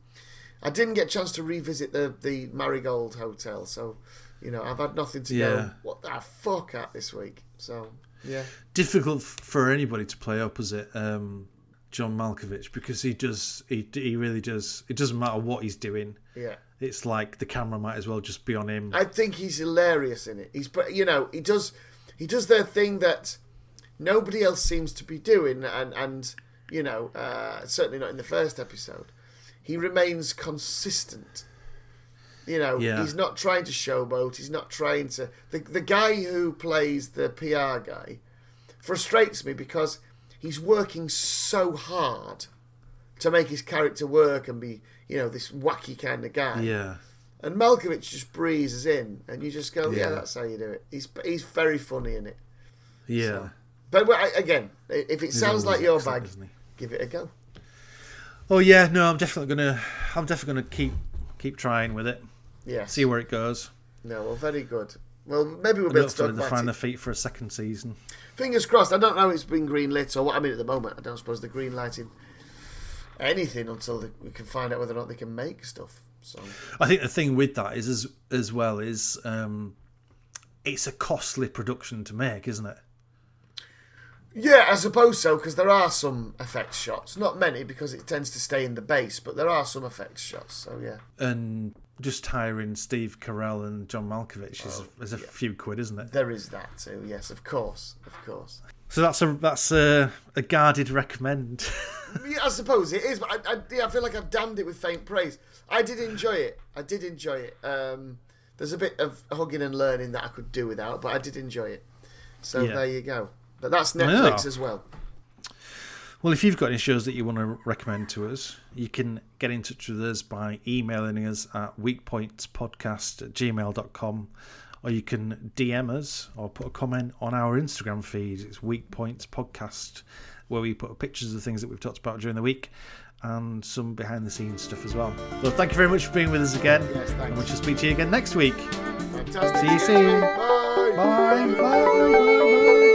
I didn't get a chance to revisit the the Marigold Hotel, so you know I've had nothing to Yeah. go. What the fuck at this week? So yeah, difficult for anybody to play opposite um, John Malkovich because he does he he really does. It doesn't matter what he's doing. yeah. It's like the camera might as well just be on him. I think he's hilarious in it. He's but you know he does he does the thing that nobody else seems to be doing, and and you know uh, certainly not in the first episode. He remains consistent. You know, Yeah. he's not trying to showboat. He's not trying to. The the guy who plays the PR guy frustrates me because he's working so hard to make his character work and be you know this wacky kind of guy. yeah, And Malkovich just breezes in, and you just go, "Yeah, Yeah. that's how you do it." He's he's very funny in it. yeah. But I- again, if it sounds like your bag, give it a go. Oh yeah, no, I'm definitely gonna I'm definitely gonna keep keep trying with it. Yes. See where it goes. No, well, very good. Well, maybe we'll be able to talk about their feet for a second season. Fingers crossed. I don't know if it's been green lit or what. I mean, at the moment, I don't suppose they're green lighting anything until they, we can find out whether or not they can make stuff. So I think the thing with that is as as well is um, it's a costly production to make, isn't it? yeah, I suppose so because there are some effects shots. Not many because it tends to stay in the base, but there are some effects shots. So yeah. And just hiring Steve Carell and John Malkovich is, is a few quid, isn't it? There is that too. Yes, of course, of course. So that's a that's a, a guarded recommend. <laughs> Yeah, I suppose it is, but I, I, yeah, I feel like I've damned it with faint praise. I did enjoy it. I did enjoy it. Um, there's a bit of hugging and learning that I could do without, but I did enjoy it. So Yeah. there you go. But that's Netflix as well. Well, if you've got any shows that you want to recommend to us, you can get in touch with us by emailing us at weakpointspodcast at gmail.com or you can DM us or put a comment on our Instagram feed. It's Weak Points Podcast, where we put pictures of things that we've talked about during the week and some behind the scenes stuff as well. So thank you very much for being with us again. Yes, thanks. And we shall speak to you again next week. Fantastic. See you soon. Bye. Bye. Bye. Bye. Bye.